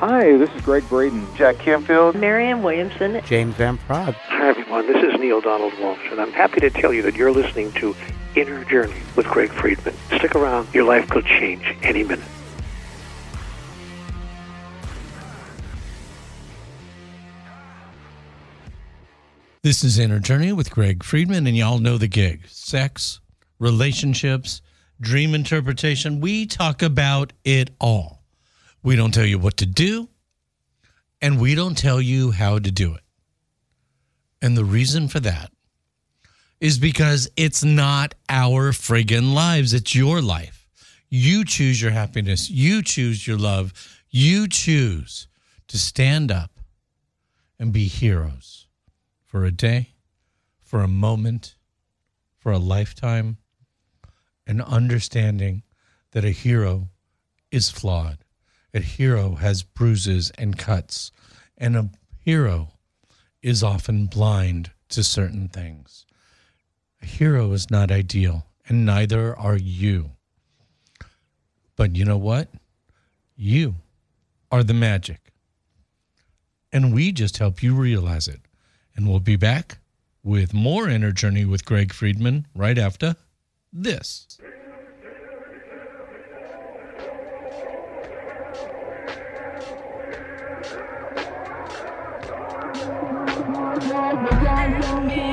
Hi, this is Gregg Braden. Jack Canfield. Marianne Williamson. James Van Praagh. Hi, everyone. This is Neale Donald Walsch, and I'm happy to tell you that you're listening to Inner Journey with Greg Friedman. Stick around. Your life could change any minute. This is Inner Journey with Greg Friedman, and y'all know the gig sex, relationships, dream interpretation. We talk about it all. We don't tell you what to do, and we don't tell you how to do it. And the reason for that is because it's not our friggin' lives, it's your life. You choose your happiness, you choose your love, you choose to stand up and be heroes for a day, for a moment, for a lifetime, and understanding that a hero is flawed. A hero has bruises and cuts, and a hero is often blind to certain things. A hero is not ideal, and neither are you. But you know what? You are the magic. And we just help you realize it. And we'll be back with more Inner Journey with Greg Friedman right after this. yeah, yeah, yeah.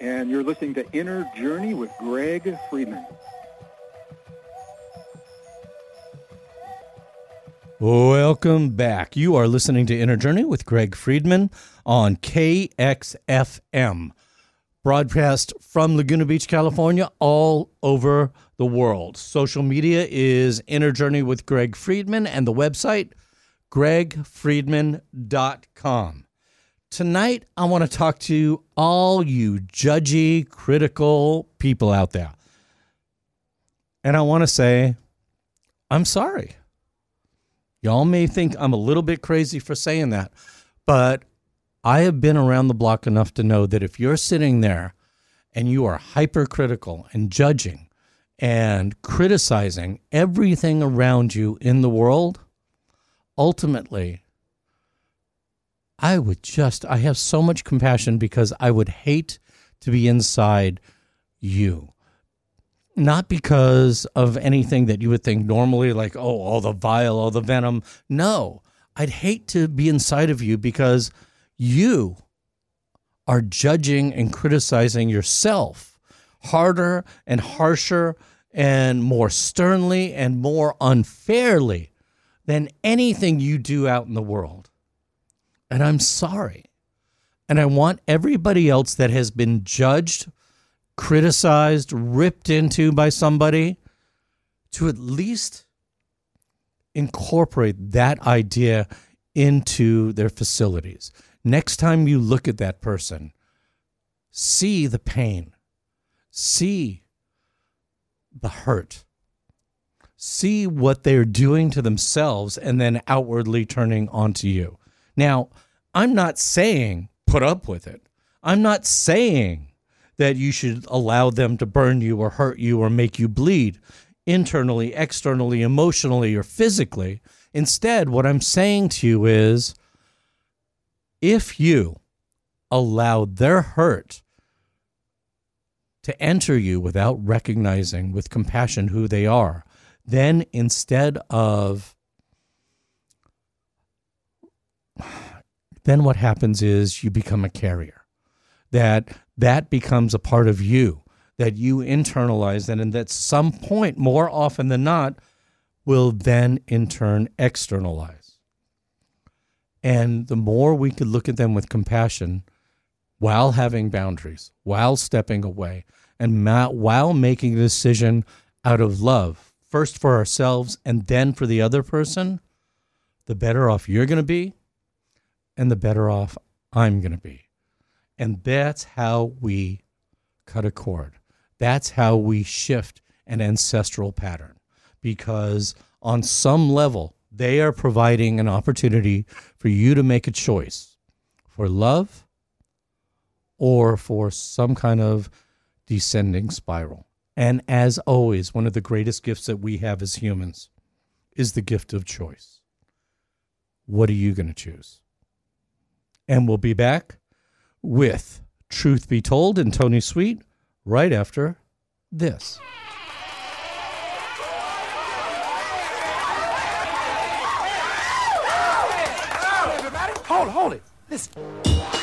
And you're listening to Inner Journey with Greg Friedman. Welcome back. You are listening to Inner Journey with Greg Friedman on KXFM, broadcast from Laguna Beach, California, all over the world. Social media is Inner Journey with Greg Friedman, and the website, gregfriedman.com. Tonight, I want to talk to all you judgy, critical people out there. And I want to say, I'm sorry. Y'all may think I'm a little bit crazy for saying that, but I have been around the block enough to know that if you're sitting there and you are hypercritical and judging and criticizing everything around you in the world, ultimately, I would just, I have so much compassion because I would hate to be inside you. Not because of anything that you would think normally, like, oh, all the vile, all the venom. No, I'd hate to be inside of you because you are judging and criticizing yourself harder and harsher and more sternly and more unfairly than anything you do out in the world. And I'm sorry. And I want everybody else that has been judged, criticized, ripped into by somebody to at least incorporate that idea into their facilities. Next time you look at that person, see the pain, see the hurt, see what they're doing to themselves, and then outwardly turning onto you. Now, I'm not saying put up with it. I'm not saying that you should allow them to burn you or hurt you or make you bleed internally, externally, emotionally, or physically. Instead, what I'm saying to you is if you allow their hurt to enter you without recognizing with compassion who they are, then instead of then what happens is you become a carrier. That that becomes a part of you that you internalize and, and at some point more often than not will then in turn externalize. And the more we could look at them with compassion while having boundaries while stepping away and while making a decision out of love first for ourselves and then for the other person the better off you're going to be and the better off I'm going to be. And that's how we cut a cord. That's how we shift an ancestral pattern because on some level, they are providing an opportunity for you to make a choice for love or for some kind of descending spiral. And as always, one of the greatest gifts that we have as humans is the gift of choice. What are you going to choose? And we'll be back with Truth Be Told and Tony Sweet right after this. Hold hold it. Listen.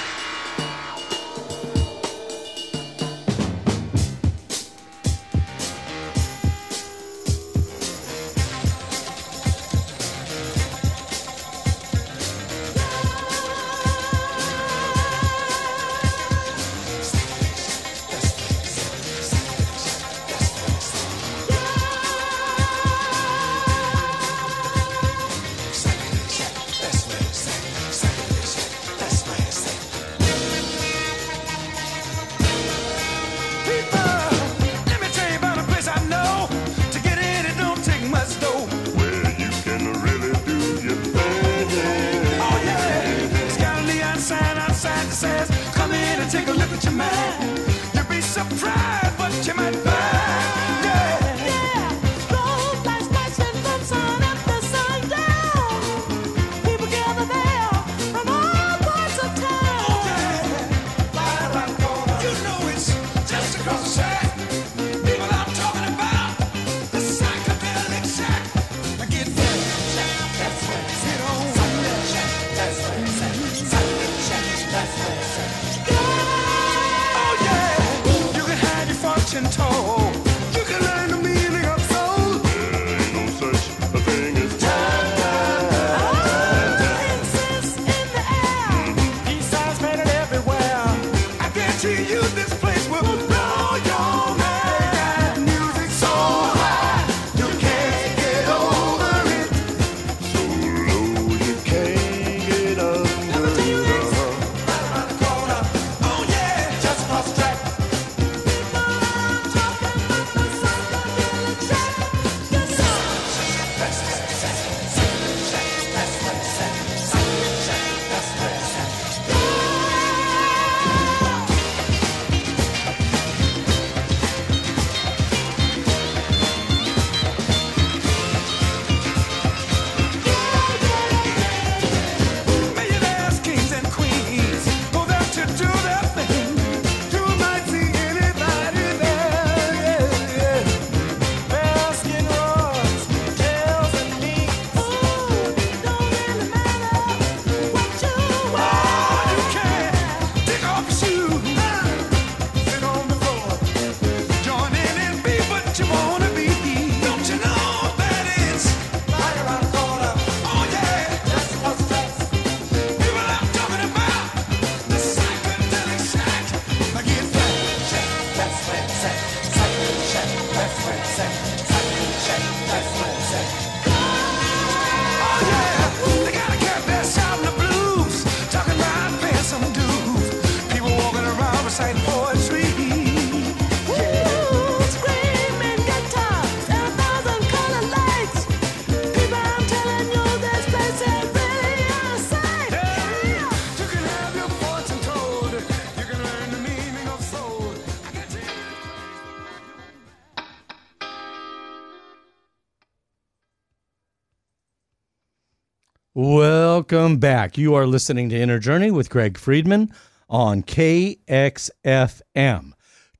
Welcome back. You are listening to Inner Journey with Greg Friedman on KXFM.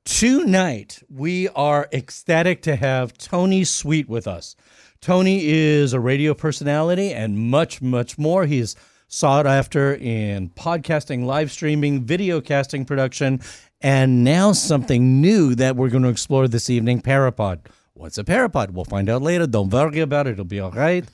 Tonight, we are ecstatic to have Tony Sweet with us. Tony is a radio personality and much, much more. He's sought after in podcasting, live streaming, video casting production, and now something new that we're going to explore this evening Parapod. What's a parapod? We'll find out later. Don't worry about it. It'll be all right.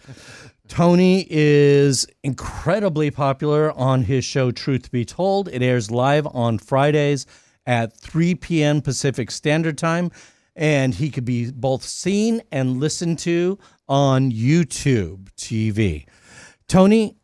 Tony is incredibly popular on his show Truth Be Told. It airs live on Fridays at 3 p.m. Pacific Standard Time, and he could be both seen and listened to on YouTube TV. Tony,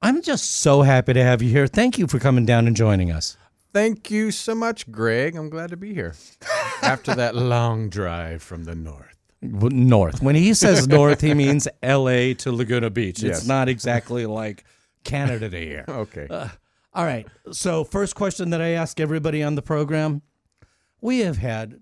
I'm just so happy to have you here. Thank you for coming down and joining us. Thank you so much, Greg. I'm glad to be here after that long drive from the north. North. When he says north, he means L.A. to Laguna Beach. It's Yes. not exactly like Canada to here. Okay. Uh, all right. So, first question that I ask everybody on the program: We have had,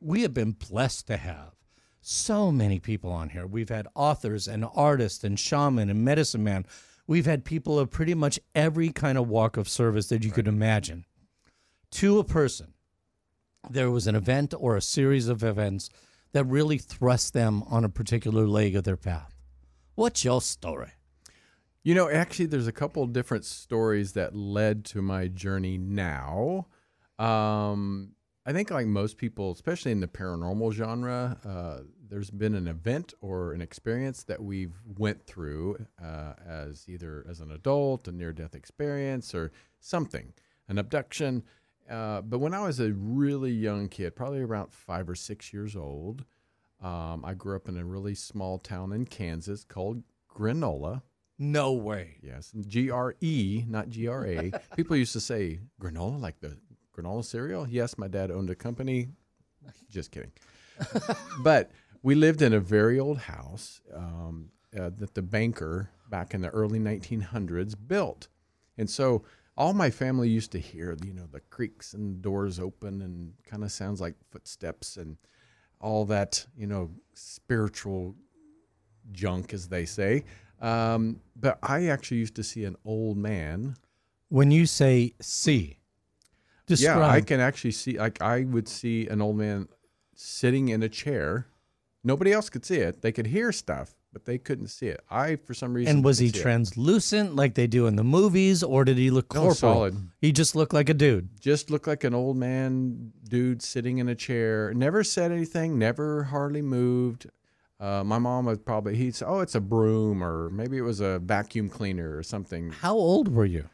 we have been blessed to have so many people on here. We've had authors and artists and shaman and medicine man. We've had people of pretty much every kind of walk of service that you could imagine. To a person, there was an event or a series of events that really thrust them on a particular leg of their path. What's your story? You know, actually, there's a couple different stories that led to my journey now. Um, I think, like most people, especially in the paranormal genre, uh, there's been an event or an experience that we've went through uh, as either as an adult, a near-death experience, or something, an abduction. Uh, but when I was a really young kid, probably around five or six years old, um, I grew up in a really small town in Kansas called Grenola. No way. Yes, G R E, not G R A. People used to say granola, like the granola cereal. Yes, my dad owned a company. Just kidding. but we lived in a very old house um, uh, that the banker back in the early 1900s built, and so all my family used to hear, you know, the creaks and doors open and kind of sounds like footsteps and all that, you know, spiritual junk, as they say. Um, but I actually used to see an old man. When you say see, describe. Yeah, I can actually see. Like I would see an old man sitting in a chair. Nobody else could see it. They could hear stuff, but they couldn't see it. I, for some reason, And was he see it. translucent like they do in the movies, or did he look No, solid. He just looked like a dude. Just looked like an old man dude sitting in a chair. Never said anything. Never hardly moved. Uh, my mom would probably he'd say, "Oh, it's a broom," or maybe it was a vacuum cleaner or something. How old were you?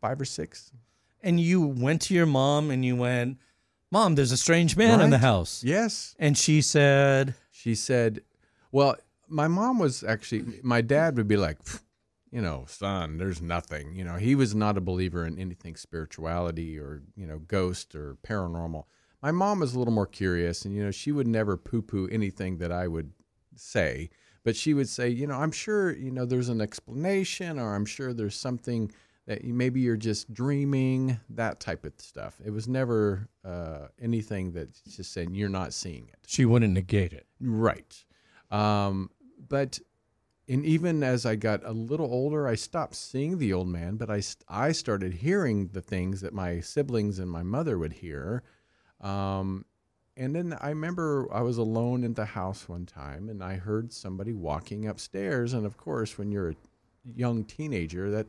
Five or six. And you went to your mom and you went, Mom, there's a strange man in the house. Yes. And she said, She said, "Well, my mom was actually. My dad would be like." You know, son, there's nothing. You know, he was not a believer in anything spirituality or, you know, ghost or paranormal. My mom was a little more curious and, you know, she would never poo poo anything that I would say, but she would say, you know, I'm sure, you know, there's an explanation or I'm sure there's something that you, maybe you're just dreaming, that type of stuff. It was never uh, anything that's just saying you're not seeing it. she wouldn't negate it. Right. Um, but and even as I got a little older, I stopped seeing the old man, but I, I started hearing the things that my siblings and my mother would hear. Um, and then I remember I was alone in the house one time and I heard somebody walking upstairs. And of course, when you're a young teenager, that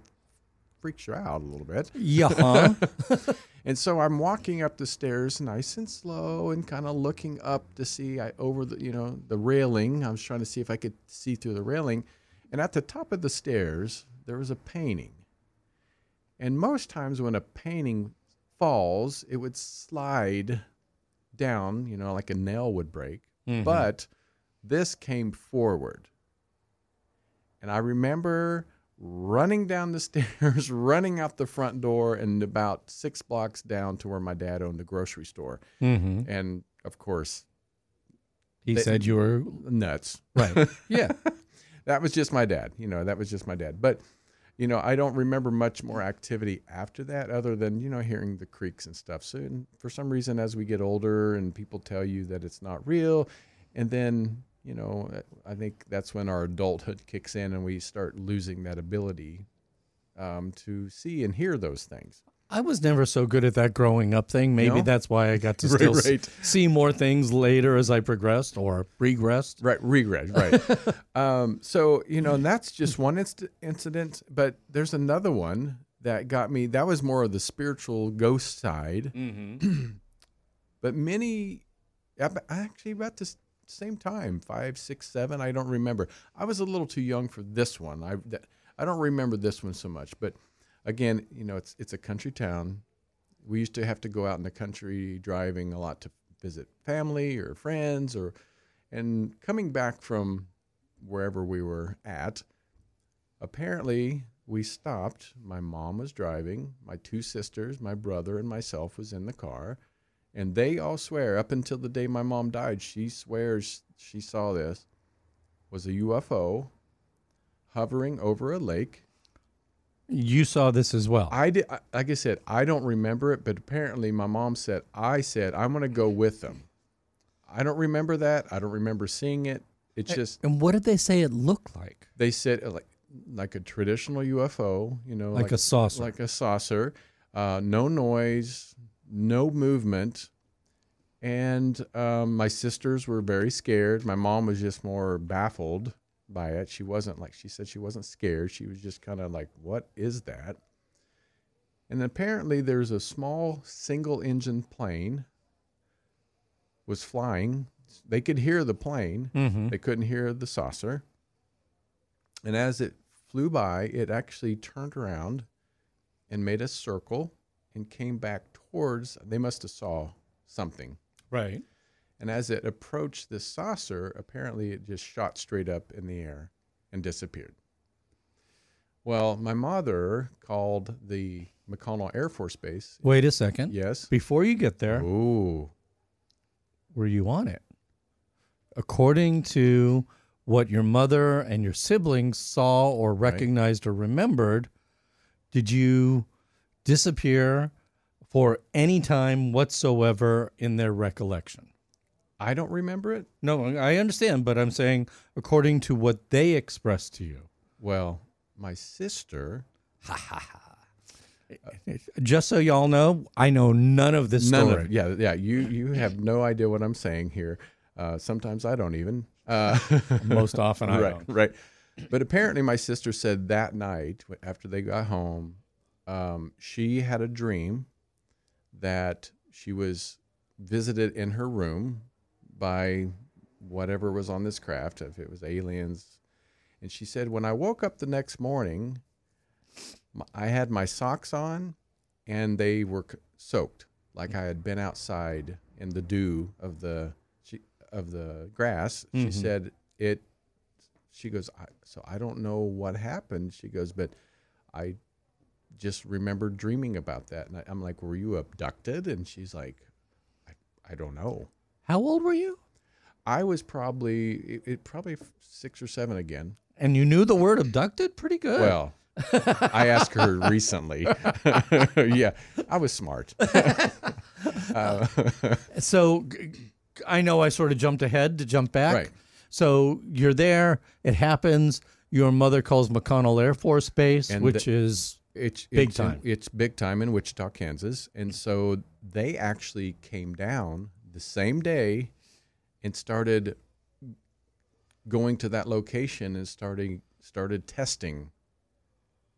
freaks you out a little bit. Yeah. and so I'm walking up the stairs, nice and slow, and kind of looking up to see I over the you know the railing. I was trying to see if I could see through the railing, and at the top of the stairs there was a painting. And most times when a painting falls, it would slide down, you know, like a nail would break. Mhm. But this came forward. And I remember running down the stairs, running out the front door, and about six blocks down to where my dad owned a grocery store. Mhm. And of course, He they- said you were nuts. Right. Yeah. that was just my dad. You know, that was just my dad. But, you know, I don't remember much more activity after that other than, you know, hearing the creaks and stuff. So and for some reason, as we get older and people tell you that it's not real, and then, you know, I think that's when our adulthood kicks in and we start losing that ability um, to see and hear those things. I was never so good at that growing up thing. Maybe No? that's why I got to Right, still s- right. see more things later as I progressed or regressed. Right, regret, right. um, so, you know, and that's just one inst- incident, but there's another one that got me. That was more of the spiritual ghost side. Mm-hmm. but many, ab- actually, about the s- same time, five, six, seven, I don't remember. I was a little too young for this one. I, that, I don't remember this one so much. But again, you know, it's, it's a country town. We used to have to go out in the country driving a lot to visit family or friends or and coming back from wherever we were at, apparently we stopped. My mom was driving, my two sisters, my brother, and myself was in the car. And they all swear, up until the day my mom died, she swears she saw this, was a UFO hovering over a lake. You saw this as well. I did, like I said, I don't remember it, but apparently my mom said, I said, I'm going to go with them. I don't remember that. I don't remember seeing it. It's just And what did they say it looked like? they said like like a traditional UFO, you know, Like a saucer. like a saucer. Uh, no noise, no movement, and um, my sisters were very scared. My mom was just more baffled by it. She wasn't like she said she wasn't scared. She was just kind of like, "What is that?" And apparently, there's a small single-engine plane was flying. They could hear the plane. Mhm. They couldn't hear the saucer. And as it flew by, it actually turned around and made a circle and came back towards. They must have saw something. Right. And as it approached this saucer, apparently it just shot straight up in the air and disappeared. Well, my mother called the McConnell Air Force Base. Wait a second. Yes. Before you get there, Ooh. were you on it? According to what your mother and your siblings saw or recognized or remembered, did you disappear for any time whatsoever in their recollection? I don't remember it. No, I understand, but I'm saying according to what they expressed to you. Well, my sister. Ha ha ha. Just so y'all know, I know none of this None story. of yeah, yeah. You you have no idea what I'm saying here. Uh, sometimes I don't even. Uh, Most often I right, don't. Right. But apparently, my sister said that night after they got home, um, she had a dream that she was visited in her room by whatever was on this craft, if it was aliens. And she said, when I woke up the next morning, I had my socks on and they were c- soaked, like I had been outside in the dew of the she, of the grass. She Mhm. said it. She goes, I, so I don't know what happened. She goes, but I just remember dreaming about that. And I, I'm like, were you abducted? And she's like, I, I don't know. How old were you? I was probably it, it probably six or seven again. And you knew the word abducted pretty good. Well, I asked her recently. yeah, I was smart. Uh, so I know I sort of jumped ahead to jump back. Right. So you're there. It happens. Your mother calls McConnell Air Force Base, And which the- is it's big it's in- time. it's big time in Wichita, Kansas, and so they actually came down the same day and started going to that location and starting started testing.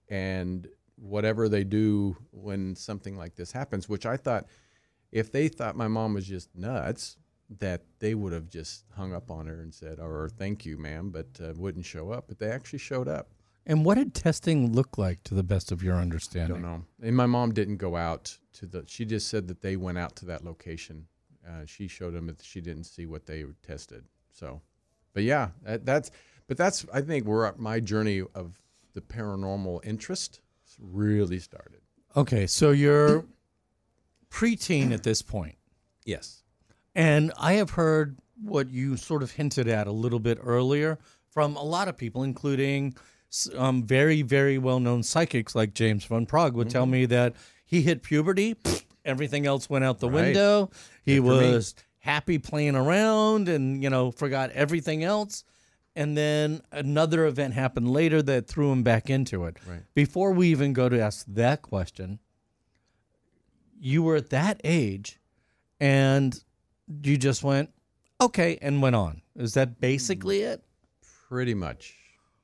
And whatever they do when something like this happens which i thought if they thought my mom was just nuts that they would have just hung up on her and said or thank you ma'am but uh, wouldn't show up. But they actually showed up And what did testing look like to the best of your understanding? I don't know. And my mom didn't go out to the. She just said that they went out to that location. Uh, she showed them that she didn't see what they tested. So, but yeah, that, that's. But that's. I think we're my journey of the paranormal interest really started. Okay, so you're preteen at this point. Yes. And I have heard what you sort of hinted at a little bit earlier from a lot of people, including um, very, very well known psychics like James Van Praagh, would tell me that he hit puberty, everything else went out the Right. window. He Good was happy playing around and, you know, forgot everything else. And then another event happened later that threw him back into it. Right. Before we even go to ask that question, you were at that age and you just went okay and went on is that basically it Pretty much.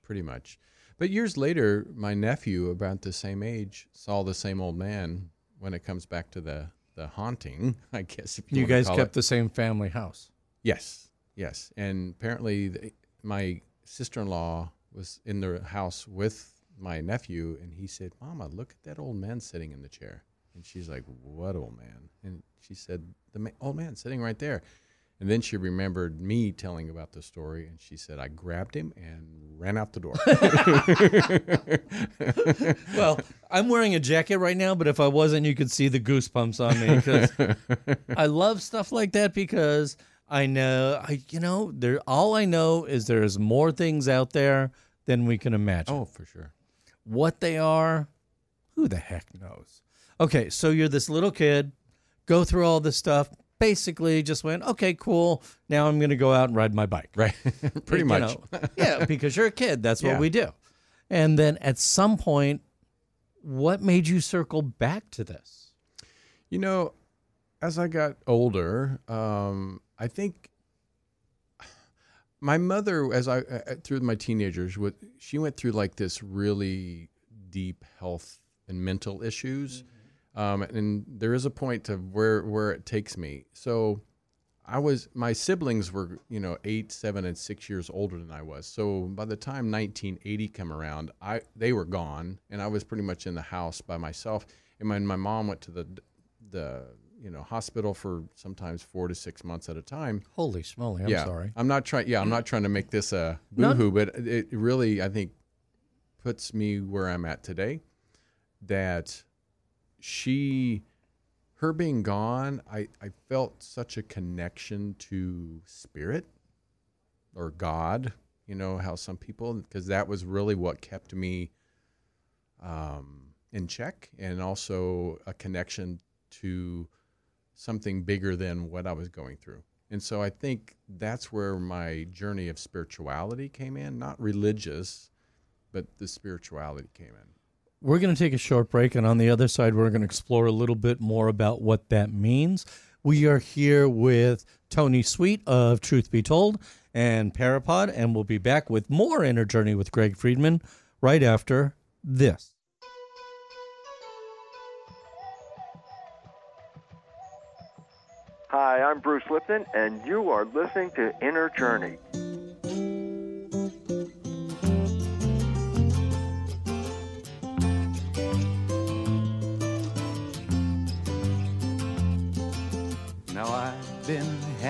Pretty much. But years later, my nephew, about the same age, saw the same old man when it comes back to the, the haunting, I guess. If you, you guys kept it. the same family house Yes, yes. And apparently, the, my sister in law was in the house with my nephew, and he said, Mama, look at that old man sitting in the chair. And she's like, What old man? And she said, The ma- old man sitting right there. And then she remembered me telling about the story, and she said, I grabbed him and ran out the door. well i'm wearing a jacket right now but if i wasn't you could see the goosebumps on me because i love stuff like that because i know i you know there all i know is there's more things out there than we can imagine oh, for sure. what they are, who the heck knows? Okay, so you're this little kid, go through all this stuff, basically just went, okay, cool. Now I'm going to go out and ride my bike. Right. Pretty You much. know, yeah, because you're a kid. That's Yeah. what we do. And then at some point, what made you circle back to this? You know, as I got older, um, I think my mother, as I uh, through my teenagers, she went through like this really deep health and mental issues, um, and there is a point to where where it takes me. So, I was my siblings were you know eight, seven, and six years older than I was. So by the time 1980 come around, I they were gone, and I was pretty much in the house by myself. And when my mom went to the the you know hospital for sometimes four to six months at a time. Holy smoly! I'm yeah, sorry. I'm not trying. Yeah, I'm not trying to make this a boohoo, but it really I think puts me where I'm at today. That she, her being gone, I I felt such a connection to spirit or God. You know how some people because that was really what kept me um, in check, and also a connection to something bigger than what I was going through. And so I think that's where my journey of spirituality came in, not religious, but the spirituality came in. We're going to take a short break, and on the other side, we're going to explore a little bit more about what that means. We are here with Tony Sweet of Truth Be Told and Parapod, and we'll be back with more Inner Journey with Greg Friedman right after this. Hi, I'm Bruce Lipton, and you are listening to Inner Journey.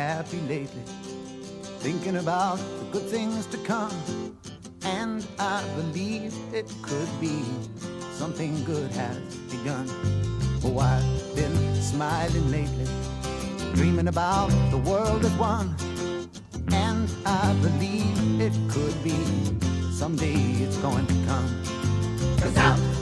Happy lately, thinking about the good things to come. And I believe it could be something good has begun. Oh, I've been smiling lately, dreaming about the world as one. And I believe it could be someday it's going to come. Cause out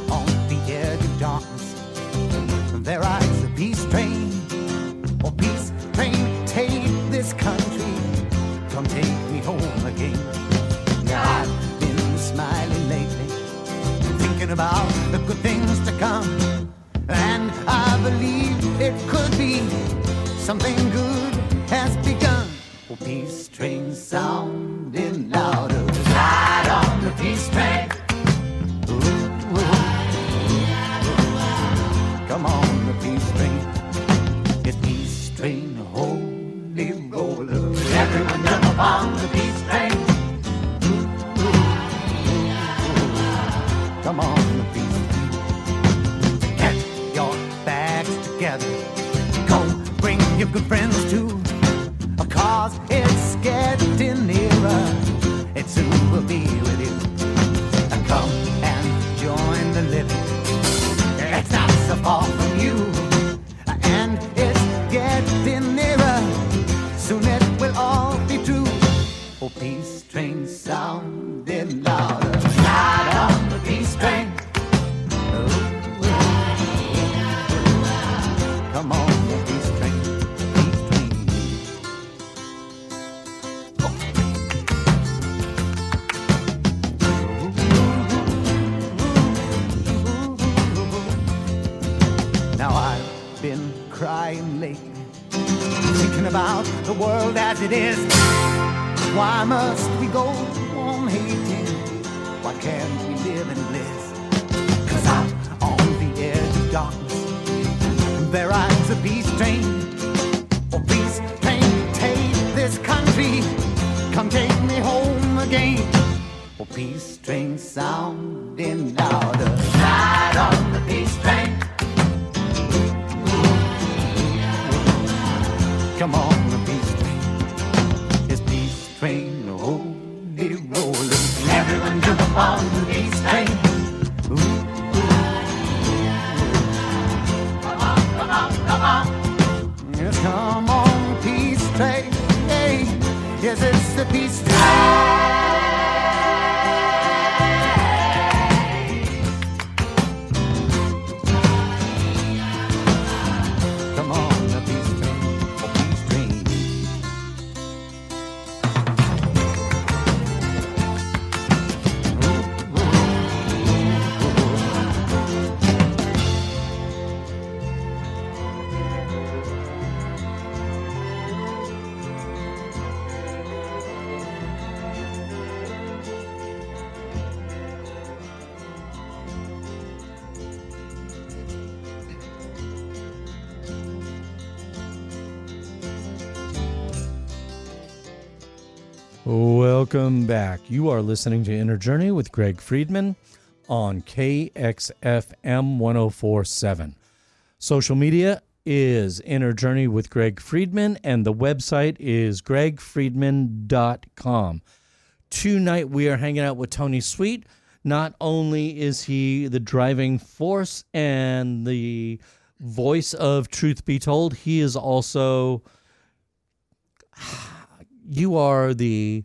Welcome back. You are listening to Inner Journey with Greg Friedman on KXFM 1047. Social media is Inner Journey with Greg Friedman, and the website is gregfriedman.com. Tonight, we are hanging out with Tony Sweet. Not only is he the driving force and the voice of Truth Be Told, he is also you are the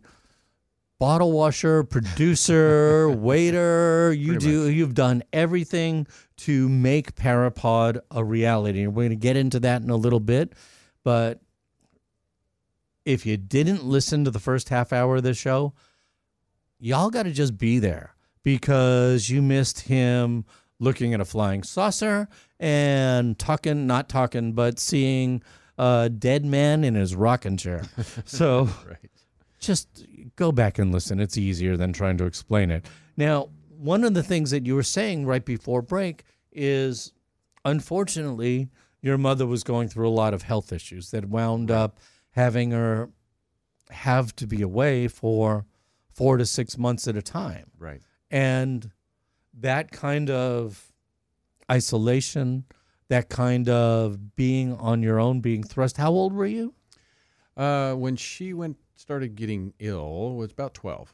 bottle washer, producer, waiter. You Pretty do you've done everything to make Parapod a reality. And we're going to get into that in a little bit, but if you didn't listen to the first half hour of the show, y'all got to just be there because you missed him looking at a flying saucer and talking, not talking, but seeing a dead man in his rocking chair. So Right. Just go back and listen. It's easier than trying to explain it. Now, one of the things that you were saying right before break is unfortunately, your mother was going through a lot of health issues that wound up having her have to be away for four to six months at a time. Right. And that kind of isolation, that kind of being on your own, being thrust. How old were you? Uh, when she went started getting ill was about 12.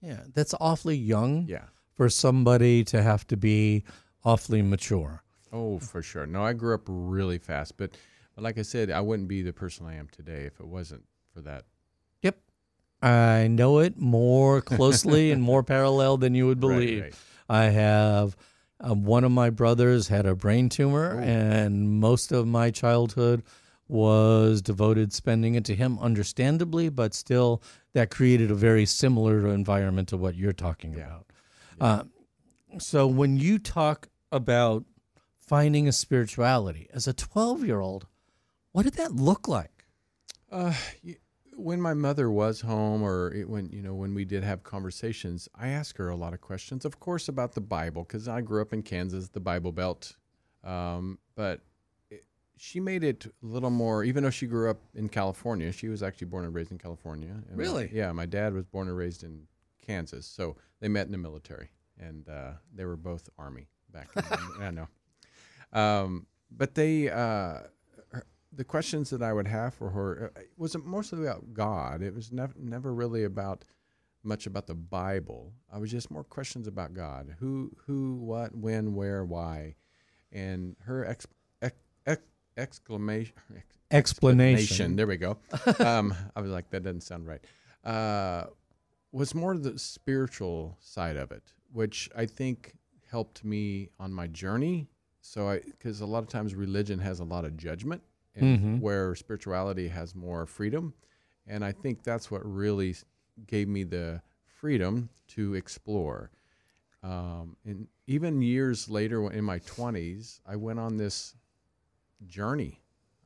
Yeah, that's awfully young. Yeah. For somebody to have to be awfully mature. Oh, for sure. No, I grew up really fast, but, but like I said, I wouldn't be the person I am today if it wasn't for that. Yep. I know it more closely and more parallel than you would Right, believe. right. I have um, one of my brothers had a brain tumor, Oh. and most of my childhood was devoted spending it to him, understandably, but still that created a very similar environment to what you're talking about. Uh, so when you talk about finding a spirituality as a 12 year old, what did that look like? Uh, when my mother was home, or it, when you know when we did have conversations, I asked her a lot of questions, of course, about the Bible, because I grew up in Kansas, the Bible Belt. Um, but she made it a little more, even though she grew up in California. She was actually born and raised in California. And my- Really? yeah, my dad was born and raised in Kansas, so they met in the military, and uh, they were both Army back. then. I know. Um, but they, uh, her- the questions that I would have for her uh, wasn't mostly about God. It was never never really about much about the Bible. I was just more questions about God: who, who, what, when, where, why, and her ex, exclamation. ex- Explanation. There we go. um, I was like, that doesn't sound right. Uh, was more the spiritual side of it, which I think helped me on my journey. So I, because a lot of times religion has a lot of judgment, and Mhm. where spirituality has more freedom, and I think that's what really gave me the freedom to explore. Um, and even years later, in my twenties, I went on this journey.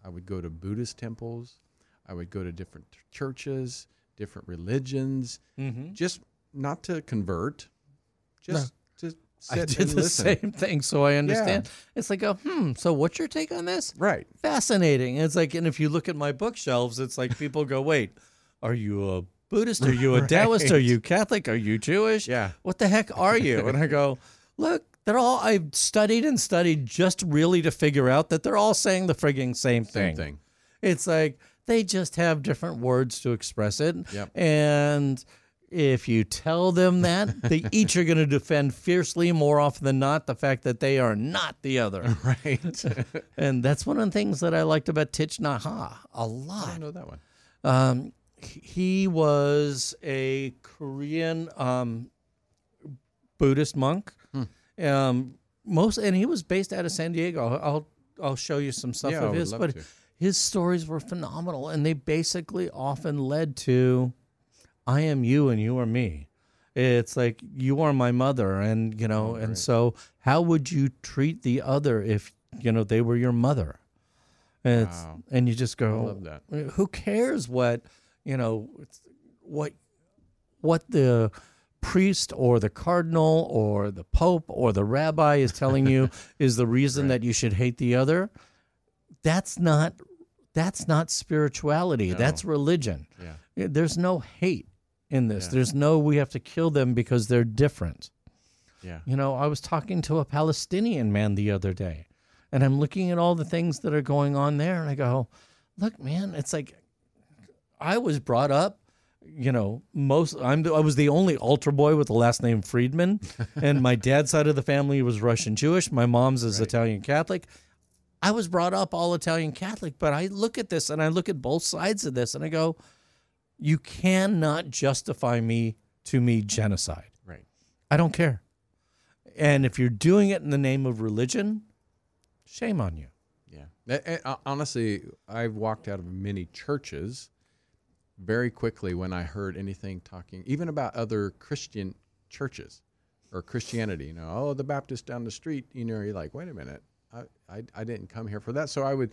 I would go to Buddhist temples. I would go to different churches, different religions, Mhm. just not to convert, just to sit I did and the listen. same thing, so I understand. Yeah. It's like, a, hmm. So, what's your take on this? Right. Fascinating. It's like, and if you look at my bookshelves, it's like people go, "Wait, are you a Buddhist? Are you a Taoist? Are you Catholic? Are you Jewish? Yeah. What the heck are you?" And I go, "Look, they're all I've studied and studied just really to figure out that they're all saying the frigging same thing. Same thing. It's like they just have different words to express it. Yep. And if you tell them that, they each are going to defend fiercely more often than not the fact that they are not the other. Right. and that's one of the things that I liked about Thich Nhat Hanh a lot. don't know that one. Um, he- he was a Korean um, Buddhist monk. Um, most, and he was based out of San Diego. I'll I'll show you some stuff Yeah, of his, but to. his stories were phenomenal, and they basically often led to, "I am you and you are me." It's like you are my mother, and you know, Oh, and so how would you treat the other if you know they were your mother? And it's, Wow. and you just go, I love that. Who cares what you know? What what the priest or the cardinal or the pope or the rabbi is telling you is the reason that you should hate the other? That's not that's not spirituality. No. That's religion. Yeah, There's no hate in this. Yeah. There's no we have to kill them because they're different. Yeah. You know, I was talking to a Palestinian man the other day, and I'm looking at all the things that are going on there, and I go, "Look, man, it's like I was brought up, you know, most I'm the, I was the only altar boy with the last name Friedman, and my dad's side of the family was Russian Jewish. My mom's is Italian Catholic. I was brought up all Italian Catholic, but I look at this and I look at both sides of this, and I go, you cannot justify me to me genocide. Right. I don't care. And if you're doing it in the name of religion, shame on you. Yeah. A- a- uh, honestly, I've walked out of many churches very quickly when I heard anything talking, even about other Christian churches or Christianity. You know, oh, the Baptist down the street. You know, you're like, wait a minute, I, I, I didn't come here for that. So I would.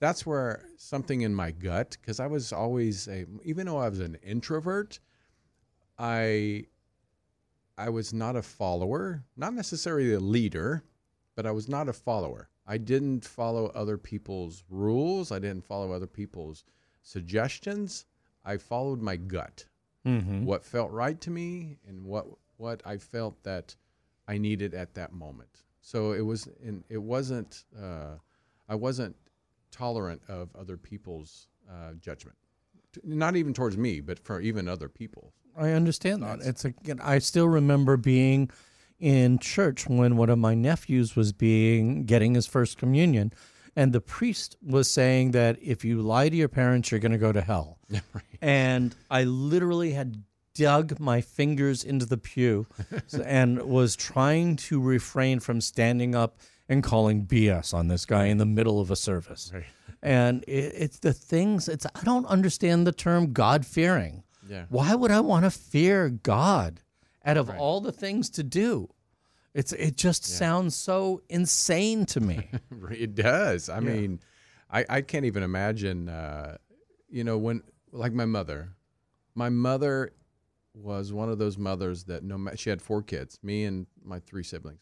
That's where something in my gut, because I was always a, even though I was an introvert, I I was not a follower, not necessarily a leader, but I was not a follower. I didn't follow other people's rules. I didn't follow other people's suggestions. I followed my gut, Mhm. what felt right to me, and what what I felt that I needed at that moment. So it was, and it wasn't. Uh, I wasn't tolerant of other people's uh, judgment, T- not even towards me, but for even other people. I understand that. It's a, I still remember being in church when one of my nephews was being getting his first communion, and the priest was saying that if you lie to your parents, you're going to go to hell. And I literally had dug my fingers into the pew and was trying to refrain from standing up and calling BS on this guy in the middle of a service. And it, it's the things. It's I don't understand the term God fearing. Yeah. Why would I want to fear God out of all the things to do? It's it just sounds so insane to me. it does. I Yeah. mean, I, I can't even imagine. Uh, you know, when like my mother, my mother was one of those mothers that no matter she had four kids, me and my three siblings.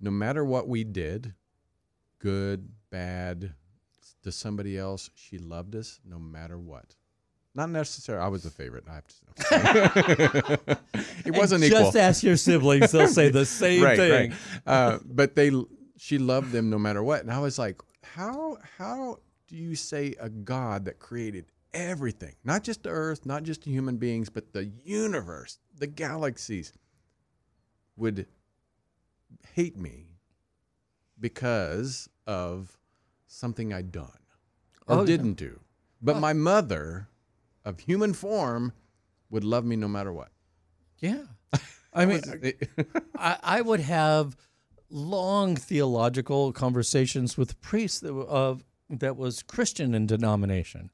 No matter what we did, good, bad, to somebody else, she loved us no matter what. Not necessarily. I was the favorite. I have to. say. it wasn't And equal. just ask your siblings; they'll say the same right, thing. Right. Uh, but they, she loved them no matter what. And I was like, how how do you say a God that created everything, not just the earth, not just the human beings, but the universe, the galaxies, would hate me because of something I'd done or Oh, didn't do? But my mother, of human form, would love me no matter what. Yeah. I mean, I, I would have long theological conversations with priests that, of, that was Christian in denomination.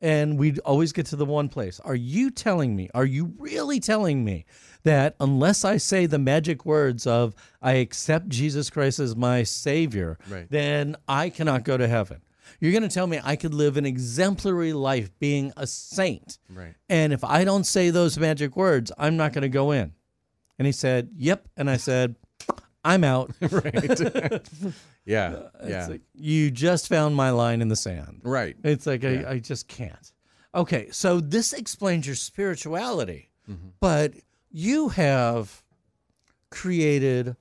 And we'd always get to the one place. Are you telling me, are you really telling me that unless I say the magic words of, I accept Jesus Christ as my Savior, Right. then I cannot go to heaven? You're going to tell me I could live an exemplary life being a saint. Right. And if I don't say those magic words, I'm not going to go in. And he said, Yep. And I said, I'm out. right. yeah. It's Yeah. like, you just found my line in the sand. Right. It's like, Yeah. I, I just can't. Okay. So this explains your spirituality, Mm-hmm. but you have created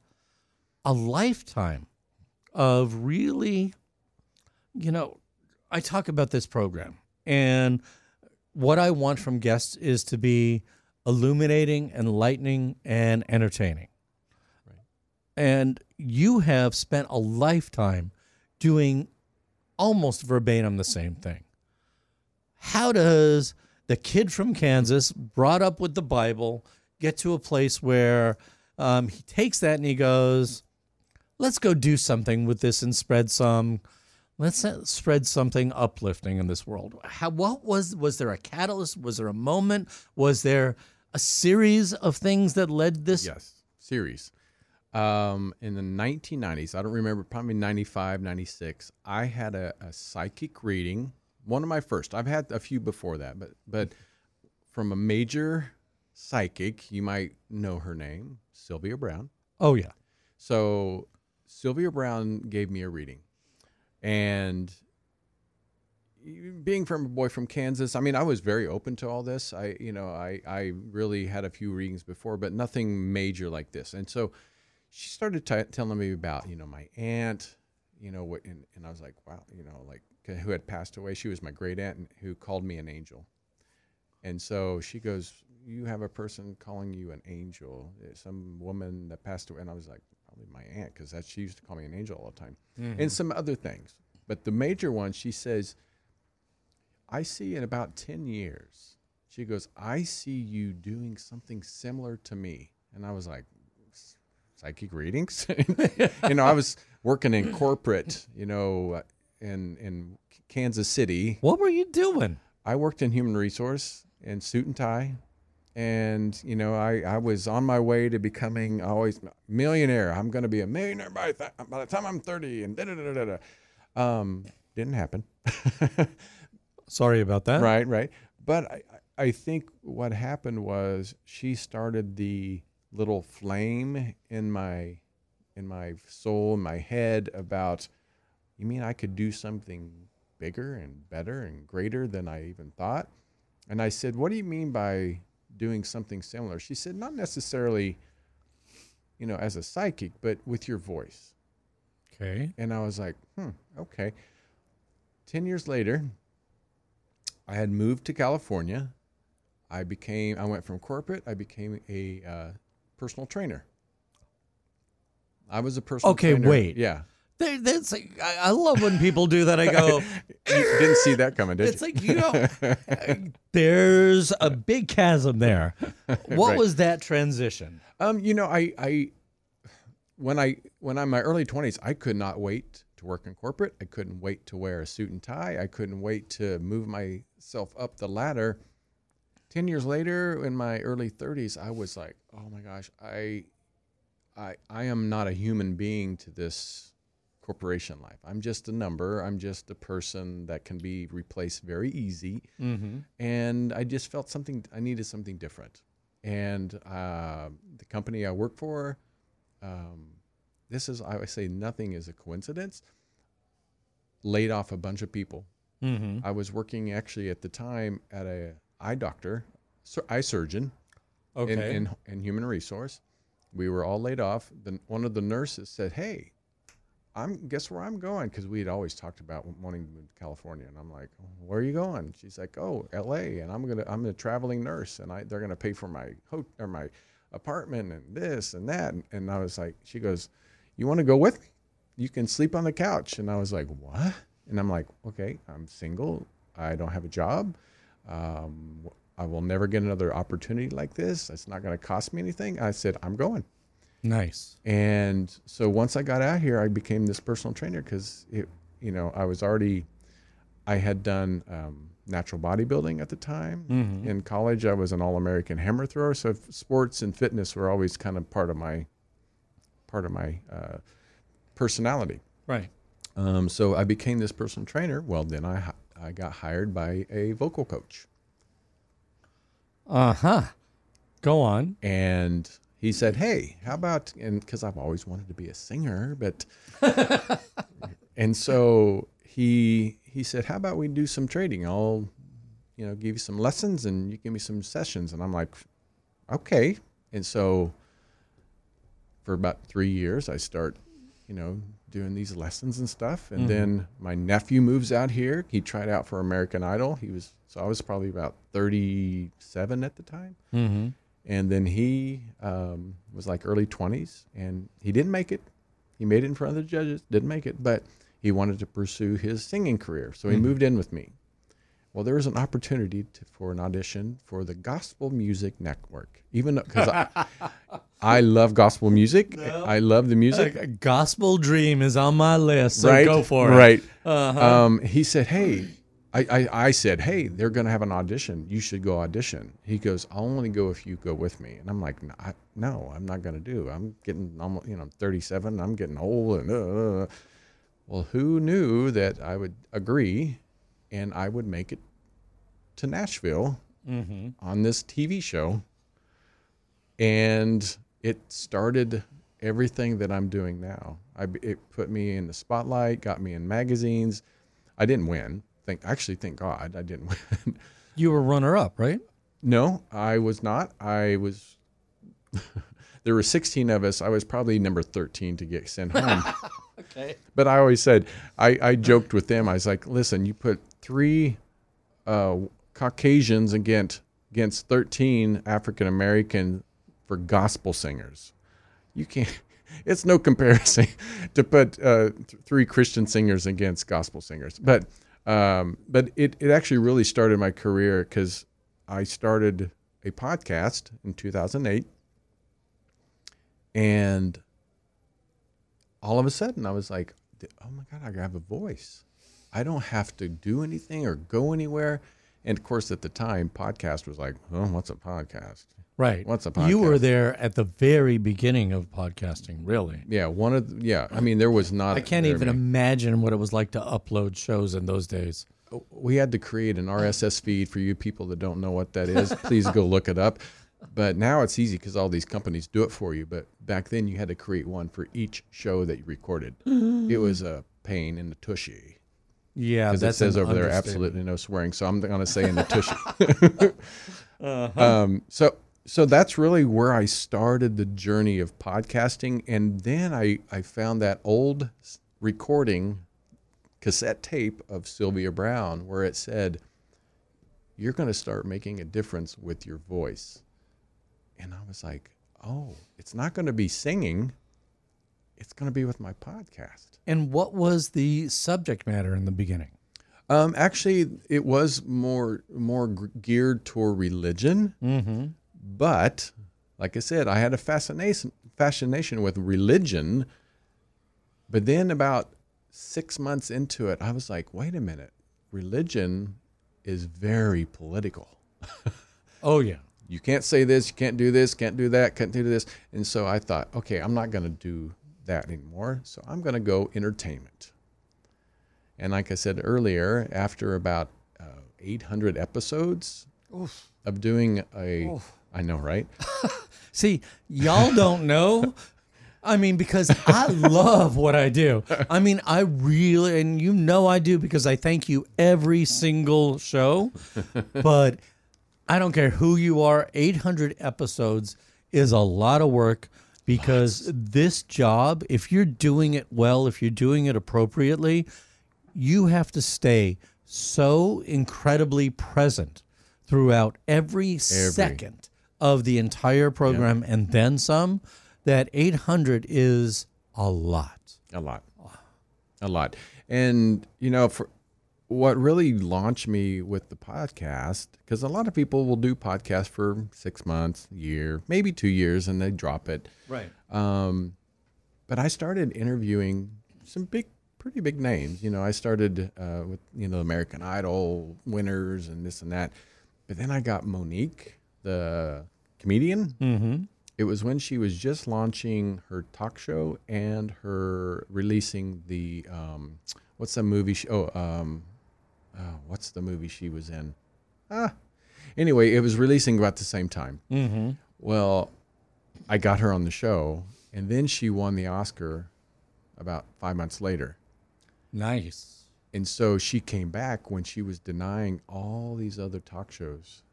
a lifetime of really, you know, I talk about this program and what I want from guests is to be illuminating, enlightening, and entertaining. Right. And you have spent a lifetime doing almost verbatim the same thing. How does the kid from Kansas, brought up with the Bible, get to a place where um, he takes that and he goes, let's go do something with this and spread some let's uh, spread something uplifting in this world. How what was was there a catalyst? Was there a moment? Was there a series of things that led this? Yes series. Um, in the 1990s i don't remember probably 95 96 i had a, a psychic reading one of my first. I've had a few before that but but from a major psychic you might know her name sylvia browne. Oh yeah. So Sylvia Browne gave me a reading, and being from a boy from Kansas, I mean, I was very open to all this. I, you know, I, I really had a few readings before, but nothing major like this. And so she started t- telling me about, you know, my aunt, you know, what, and, and I was like, wow, you know, like who had passed away. She was my great aunt who called me an angel. And so she goes, you have a person calling you an angel, some woman that passed away. And I was like, probably my aunt, because that she used to call me an angel all the time, Mhm. and some other things. But the major one, she says, I see in about 10 years, she goes, I see you doing something similar to me. And I was like, psychic readings? you know, I was working in corporate, you know, uh, in, in Kansas City. What were you doing? I worked in human resource in suit and tie. And, you know, I, I was on my way to becoming always millionaire. I'm going to be a millionaire by, th- by the time I'm 30 and da da da da da. Um, didn't happen. Sorry about that. Right, right. But I, I think what happened was she started the little flame in my in my soul, in my head about you mean I could do something bigger and better and greater than I even thought? And I said, What do you mean by doing something similar? She said, Not necessarily, you know, as a psychic, but with your voice. Okay. And I was like, hmm, okay. 10 years later, I had moved to California. I became, I went from corporate, I became a uh, personal trainer. I was a personal Okay, trainer. wait. Yeah. There, that's like, I, I love when people do that. I go, You didn't see that coming, did it's you? like you know, there's a big chasm there. What Right. was that transition? Um, you know, I, I, when I, when I'm in my early twenties, I could not wait to work in corporate. I couldn't wait to wear a suit and tie. I couldn't wait to move myself up the ladder. Ten years later, in my early thirties, I was like, oh my gosh, I, I, I am not a human being to this corporation life. I'm just a number. I'm just a person that can be replaced very easy. Mhm. And I just felt something. I needed something different. And uh, the company I work for, um, this is I would say nothing is a coincidence. Laid off a bunch of people. Mhm. I was working actually at the time at a eye doctor, eye surgeon, in, Okay. in in human resource. We were all laid off. Then one of the nurses said, "Hey, I'm guess where I'm going?" Because we had always talked about wanting to move to California, and I'm like, "Where are you going?" She's like, "Oh, L.A." And I'm gonna I'm a traveling nurse, and I they're gonna pay for my ho- or my apartment and this and that. And, and I was like, she goes, "You want to go with me? You can sleep on the couch." And I was like, "What?" And I'm like, "Okay, I'm single. I don't have a job. Um, I will never get another opportunity like this. It's not to cost me anything." I said, "I'm going." Nice. And so once I got out here, I became this personal trainer because it, you know, I was already, I had done um, natural bodybuilding at the time. Mhm. In college, I was an all-American hammer thrower. So sports and fitness were always kind of part of my, part of my uh, personality. Right. Um, so I became this personal trainer. Well, then I I got hired by a vocal coach. Uh huh. Go on. And he said, "Hey, how about?" And because I've always wanted to be a singer, but and so he he said, "How about we do some trading? I'll, you know, give you some lessons, and you give me some sessions." And I'm like, "Okay." And so for about three years, I start, you know, doing these lessons and stuff. And Mhm. then my nephew moves out here. He tried out for American Idol. He was so I was probably about 37 at the time. Mhm. And then he um, was like early 20s, and he didn't make it. He made it in front of the judges, didn't make it, but he wanted to pursue his singing career. So he Mhm. moved in with me. Well, there was an opportunity to, for an audition for the Gospel Music Network, even because I, I love gospel music. I love the music. A gospel dream is on my list, so right? go for it. Right. Uh-huh. Um, he said, "Hey." I, I, I said, hey, they're going to have an audition. You should go audition. He goes, I'll only go if you go with me. And I'm like, no, I, no I'm not going to do. I'm getting, almost, you know, I'm 37. I'm getting old. And uh, well, who knew that I would agree, and I would make it to Nashville Mhm. on this TV show, and it started everything that I'm doing now. I, it put me in the spotlight, got me in magazines. I didn't win. Thank actually thank God I didn't win. You were runner up, right? No, I was not. I was. there were 16 of us. I was probably number 13 to get sent home. Okay. But I always said, I, I joked with them. I was like, listen, you put three uh, Caucasians against against 13 African American for gospel singers. You can't. It's no comparison to put uh, th- three Christian singers against gospel singers. But um, but it, it actually really started my career because I started a podcast in 2008, and all of a sudden I was like, oh my God, I have a voice. I don't have to do anything or go anywhere. And of course, at the time, podcast was like, oh, what's a podcast? Right. What's a podcast? You were there at the very beginning of podcasting, really. Yeah, one of the, yeah. I mean, there was not. I can't even many. imagine what it was like to upload shows in those days. we had to create an RSS feed for you people that don't know what that is. Please go look it up. But now it's easy because all these companies do it for you. But back then, you had to create one for each show that you recorded. It was a pain in the tushy. Yeah, because it says over there absolutely no swearing. So I'm going to say in the tushy. Uh-huh. um, so so that's really where I started the journey of podcasting, and then I I found that old recording cassette tape of Sylvia Browne where it said, "You're going to start making a difference with your voice," and I was like, "Oh, it's not going to be singing." It's going to be with my podcast. And what was the subject matter in the beginning? Um, actually, it was more more geared toward religion. Mm-hmm. But like I said, I had a fascination fascination with religion. But then about six months into it, I was like, wait a minute, religion is very political. Oh yeah. You can't say this, you can't do this, can't do that, can't do this. And so I thought, okay, I'm not going to do that anymore. So I'm going to go entertainment. And like I said earlier, after about uh, 800 episodes Oof. of doing a, Oof. I know, right? See, y'all don't know. I mean, because I love what I do. I mean, I really, and you know I do because I thank you every single show. But I don't care who you are, 800 episodes is a lot of work because this job, if you're doing it well, if you're doing it appropriately, you have to stay so incredibly present throughout every, second of the entire program and then some that 800 is a lot. A lot. A lot. And you know for what really launched me with the podcast because a lot of people will do podcasts for six months year maybe two years and they drop it Right. um, but i started interviewing some big pretty big names you know i started uh, with you know american idol winners and this and that but then i got mo'nique the comedian mm-hmm. it was when she was just launching her talk show and her releasing the um, what's the movie? Oh, um, oh, what's the movie she was in? Ah, anyway, it was releasing about the same time. Mm-hmm. Well, I got her on the show, and then she won the Oscar about five months later. Nice. And so she came back when she was denying all these other talk shows.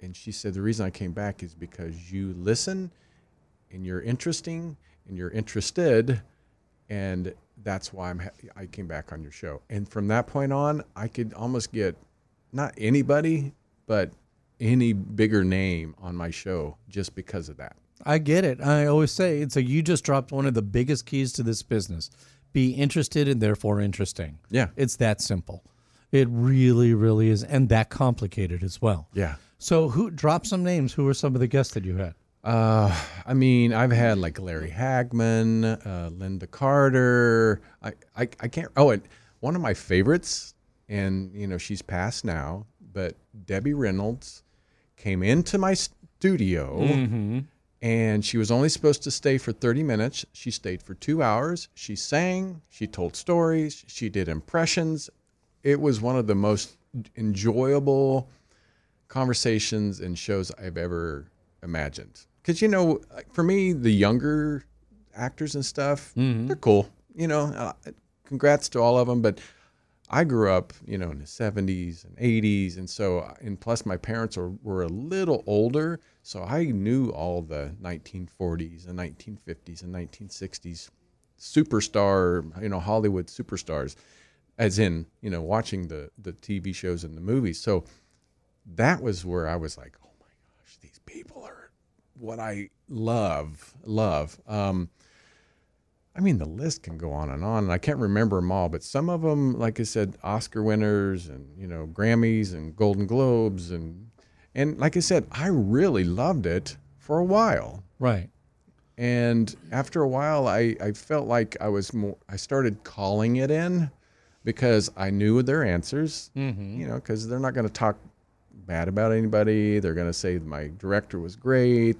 And she said, The reason I came back is because you listen and you're interesting and you're interested. And that's why I'm I came back on your show. And from that point on, I could almost get not anybody, but any bigger name on my show just because of that. I get it. I always say it's like you just dropped one of the biggest keys to this business. Be interested and therefore interesting. Yeah. It's that simple. It really, really is. And that complicated as well. Yeah. So who drop some names? Who were some of the guests that you had? Uh, I mean, I've had like Larry Hagman, uh, Lynda Carter. I, I, I can't. Oh, and one of my favorites, and you know, she's passed now, but Debbie Reynolds came into my studio, Mhm. and she was only supposed to stay for 30 minutes. She stayed for two hours. She sang, she told stories, she did impressions. It was one of the most enjoyable conversations and shows I've ever imagined. Because you know, for me, the younger actors and stuff, they're cool. You know, uh, congrats to all of them. But I grew up, you know, in the 70s and 80s. And so, and plus my parents were, were a little older. So I knew all the 1940s and 1950s and 1960s superstar, you know, Hollywood superstars, as in, you know, watching the, the TV shows and the movies. So that was where I was like, oh my gosh, these people are what I love, love. Um, I mean, the list can go on and on, and I can't remember them all, but some of them, like I said, Oscar winners and you know Grammys and Golden Globes and and like I said, I really loved it for a while. Right. And after a while, I I felt like I was more. I started calling it in because I knew their answers. Mhm. You know, because they're not going to talk bad about anybody. They're going to say my director was great.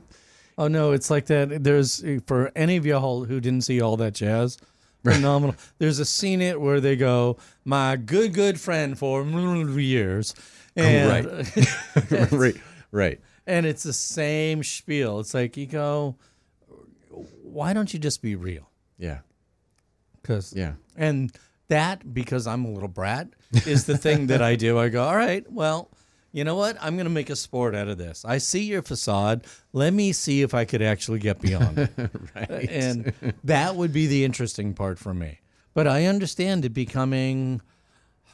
Oh no, it's like that. There's for any of y'all who didn't see all that jazz, phenomenal. There's a scene it where they go, "My good good friend for years," oh, and right, right, right. and it's the same spiel. It's like you go, why don't you just be real? Yeah. Because Yeah. and that because I'm a little brat is the thing that I do. I go, all right, well, you know what? I'm going to make a sport out of this. I see your facade. Let me see if I could actually get beyond it. Right. And that would be the interesting part for me. But I understand it becoming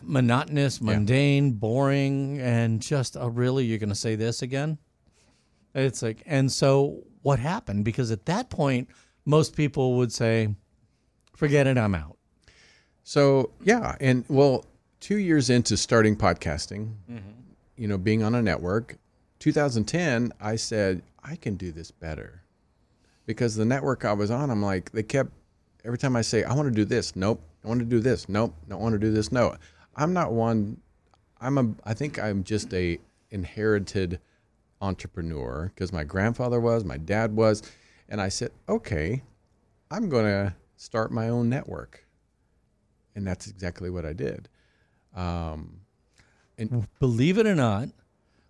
monotonous, mundane, boring, and just a really, you're going to say this again? It's like, and so what happened? Because at that point, most people would say, forget it, I'm out. So yeah, and well, two years into starting podcasting, mm-hmm. You know, being on a network, 2010, I said I can do this better, because the network I was on, I'm like, they kept every time I say I want to do this, nope, I want to do this, nope, don't want to do this, no. I'm not one. I'm a. I think I'm just a inherited entrepreneur because my grandfather was, my dad was, and I said, okay, I'm going to start my own network and that's exactly what I did. Um, and Believe it or not,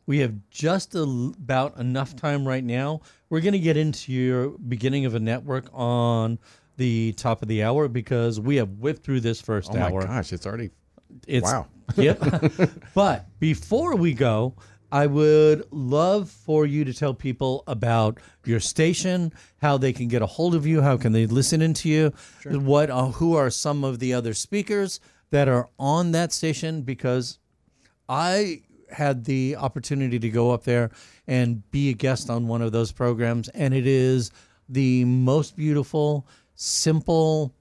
we have just about enough time right now. We're going to get into your beginning of a network on the top of the hour because we have whipped through this first oh my hour. gosh, it's already It's, wow. Yep. but before we go, I would love for you to tell people about your station, how they can get a hold of you, how can they listen into you, what uh, who are some of the other speakers that are on that station because I had the opportunity to go up there and be a guest on one of those programs and it is the most beautiful, simple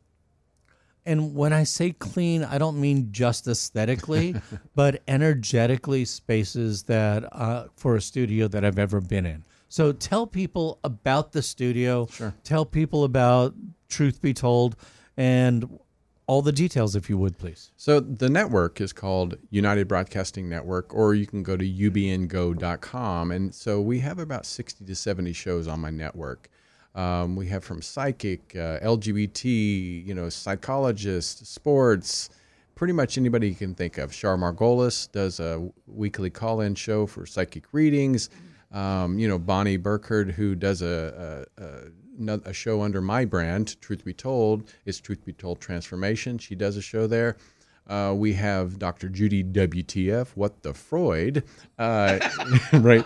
and when I say clean, I don't mean just aesthetically, but energetically spaces that uh, for a studio that I've ever been in. So tell people about the studio. Sure. Tell people about Truth Be Told and all the details, if you would, please. So the network is called United Broadcasting Network, or you can go to ubngo.com. And so we have about 60 to 70 shows on my network. Um, we have from psychic, uh, LGBT, you know, psychologists, sports, pretty much anybody you can think of. Char Margolis does a weekly call-in show for psychic readings. Um, you know, Bonnie Burkhardt, who does a, a, a, a show under my brand, Truth Be Told, is Truth Be Told Transformation. She does a show there. Uh, we have Dr. Judy WTF, What the Freud, uh, right?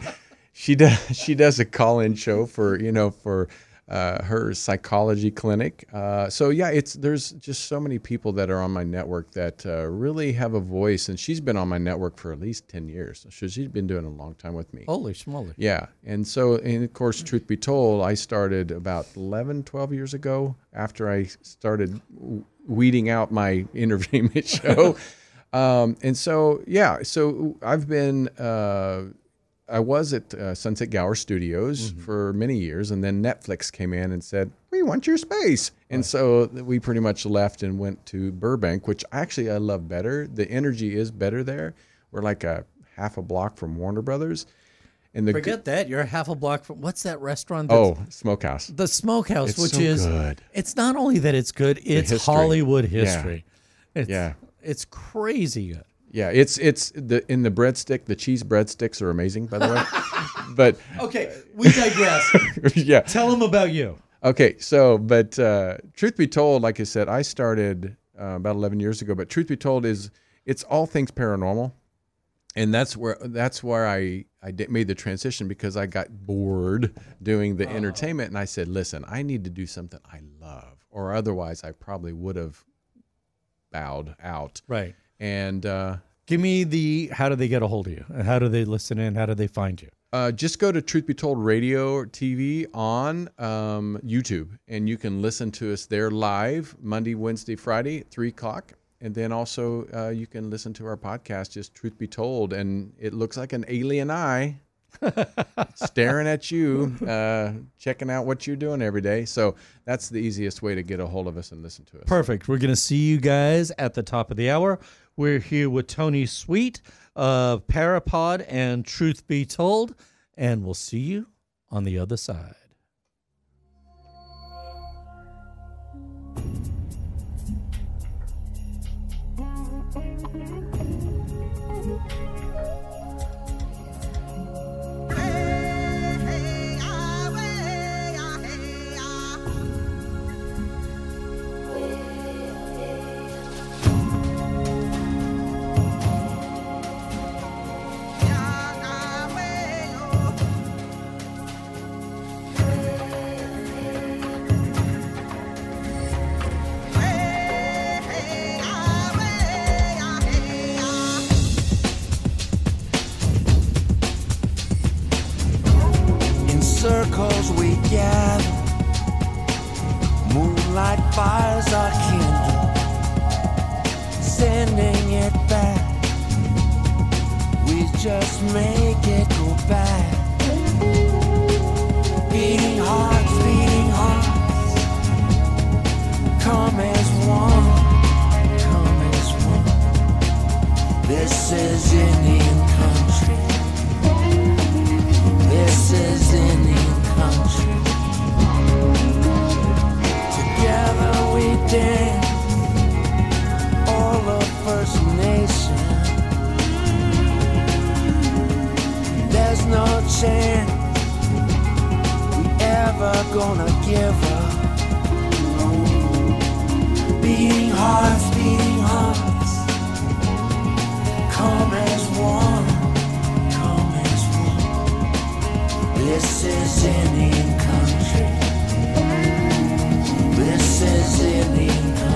She does she does a call-in show for you know for uh, her psychology clinic. Uh, so yeah, it's there's just so many people that are on my network that uh, really have a voice, and she's been on my network for at least ten years. So she's been doing a long time with me. Holy schmoly. Yeah. And so, and of course, truth be told, I started about 11, 12 years ago after I started w- weeding out my entertainment show. um, and so, yeah, so I've been, uh, I was at uh, Sunset Gower Studios for many years, and then Netflix came in and said, "We want your space," and so we pretty much left and went to Burbank, which actually I love better. The energy is better there. We're like a half a block from Warner Brothers, and the g- Forget that. You're a half a block from what's that restaurant? oh Smokehouse. the smokehouse, It's which so is good. it's not only that it's good, it's history. Hollywood Yeah. history. It's, Yeah. it's crazy good. Yeah, it's it's the in the breadstick. The cheese breadsticks are amazing, by the way. but Okay, we digress. yeah, Tell them about you. Okay, so but uh, truth be told, like I said, I started uh, about 11 years ago. But truth be told is it's all things paranormal, and that's where that's where I I did, made the transition because I got bored doing the entertainment, and I said, listen, I need to do something I love, or otherwise I probably would have bowed out. Right. And uh, Give me the how do they get a hold of you? And how do they listen in? How do they find you? Uh, just go to Truth Be Told Radio or TV on um, YouTube, and you can listen to us there live Monday, Wednesday, Friday, three o'clock, and then also uh, you can listen to our podcast, just Truth Be Told, and it looks like an alien eye staring at you, uh, checking out what you're doing every day. So that's the easiest way to get a hold of us and listen to us. Perfect. We're going to see you guys at the top of the hour. We're here with Tony Sweet of Parapod and Truth Be Told, and we'll see you on the other side. Fires are kindled, sending it back. We just make it go back. Beating hearts, beating hearts, come as one, come as one. This is Indian country. Chance we ever gonna give up. Beating hearts, beating hearts, come as one, come as one. This is Indian country. This is Indian country.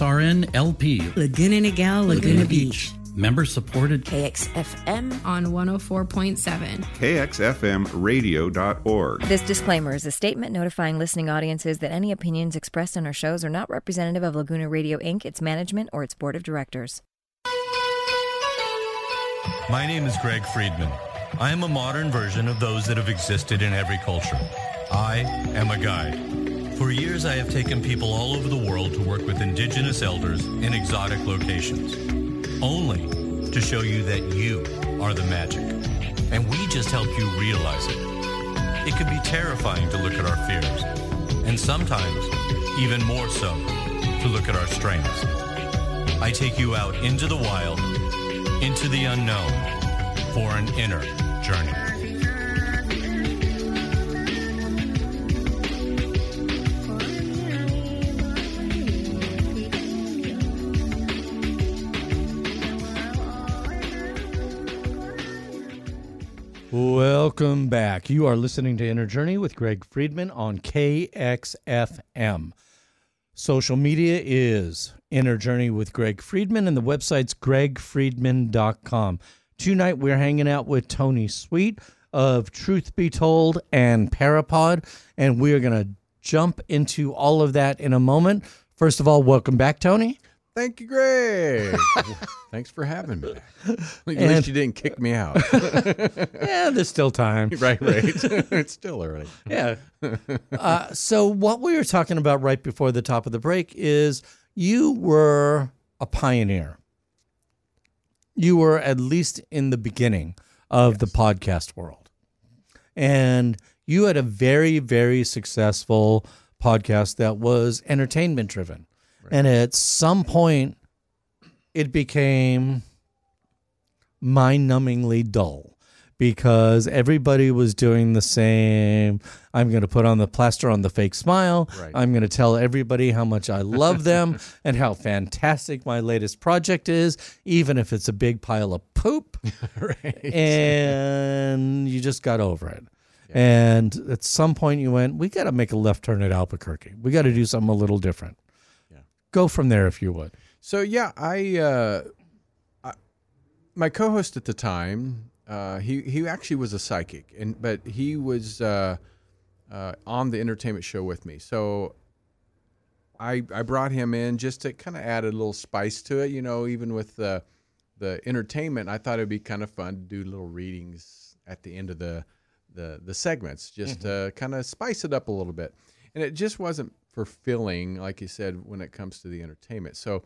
KXRN LP. Laguna Niguel, Laguna Beach. Member supported. KXFM on 104.7. KXFMradio.org. This disclaimer is a statement notifying listening audiences that any opinions expressed on our shows are not representative of Laguna Radio Inc., its management, or its board of directors. My name is Greg Friedman. I am a modern version of those that have existed in every culture. I am a guide. For years, I have taken people all over the world to work with indigenous elders in exotic locations, only to show you that you are the magic. And we just help you realize it. It can be terrifying to look at our fears, and sometimes, even more so, to look at our strengths. I take you out into the wild, into the unknown, for an inner journey. Welcome back. You are listening to Inner Journey with Greg Friedman on KXFM. Social media is Inner Journey with Greg Friedman, and the website's gregfriedman.com. Tonight, we're hanging out with Tony Sweet of Truth Be Told and Parapod, and we're going to jump into all of that in a moment. First of all, welcome back, Tony. Thank you, Greg. Thanks for having me. At And- least you didn't kick me out. yeah, there's still time. Right, right. it's still early. Yeah. Uh, so what we were talking about right before the top of the break is you were a pioneer. You were at least in the beginning of the podcast world. And you had a very, very successful podcast that was entertainment driven. And at some point, it became mind numbingly dull because everybody was doing the same. I'm going to put on the plaster on the fake smile. Right. I'm going to tell everybody how much I love them and how fantastic my latest project is, even if it's a big pile of poop. right. And you just got over it. And at some point, you went, We got to make a left turn at Albuquerque. We got to do something a little different. Go from there if you would. So yeah, I, uh, I my co-host at the time, uh, he he actually was a psychic, and but he was uh, uh, on the entertainment show with me. So I I brought him in just to kind of add a little spice to it. You know, even with the the entertainment, I thought it'd be kind of fun to do little readings at the end of the the the segments, just to kind of spice it up a little bit. And it just wasn't fulfilling, like you said, when it comes to the entertainment. So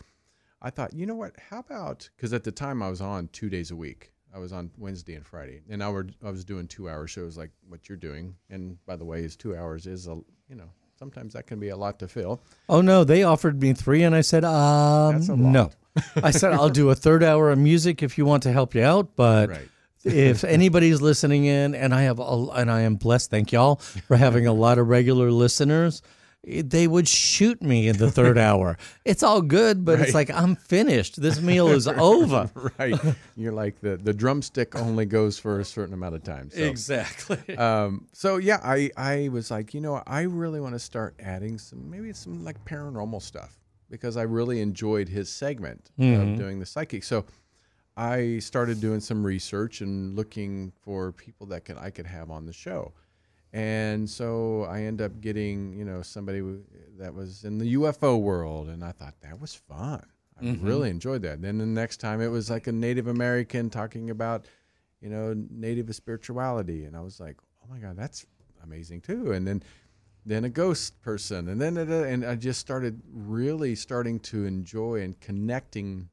I thought, you know what? How about because at the time I was on two days a week. I was on Wednesday and Friday, and I were I was doing two hour shows like what you're doing. And by the way, is two hours is a you know sometimes that can be a lot to fill. Oh no, they offered me three, and I said, um, no. I said I'll do a third hour of music if you want to help you out, but Right. if anybody's listening in, and I have, a, and I am blessed, thank y'all for having a lot of regular listeners. They would shoot me in the third hour. It's all good, but it's like I'm finished. This meal is over. right. You're like the the drumstick only goes for a certain amount of time. So. Exactly. Um, so yeah, I I was like, you know, I really want to start adding some maybe some like paranormal stuff because I really enjoyed his segment Mhm. of doing the psychic. So I started doing some research and looking for people that could I could have on the show. And so I end up getting, you know, somebody w- that was in the UFO world, and I thought that was fun. I Mhm. really enjoyed that. Then the next time it was like a Native American talking about, you know, Native spirituality, and I was like, oh my god, that's amazing too. And then, then a ghost person, and then and I just started really starting to enjoy and connecting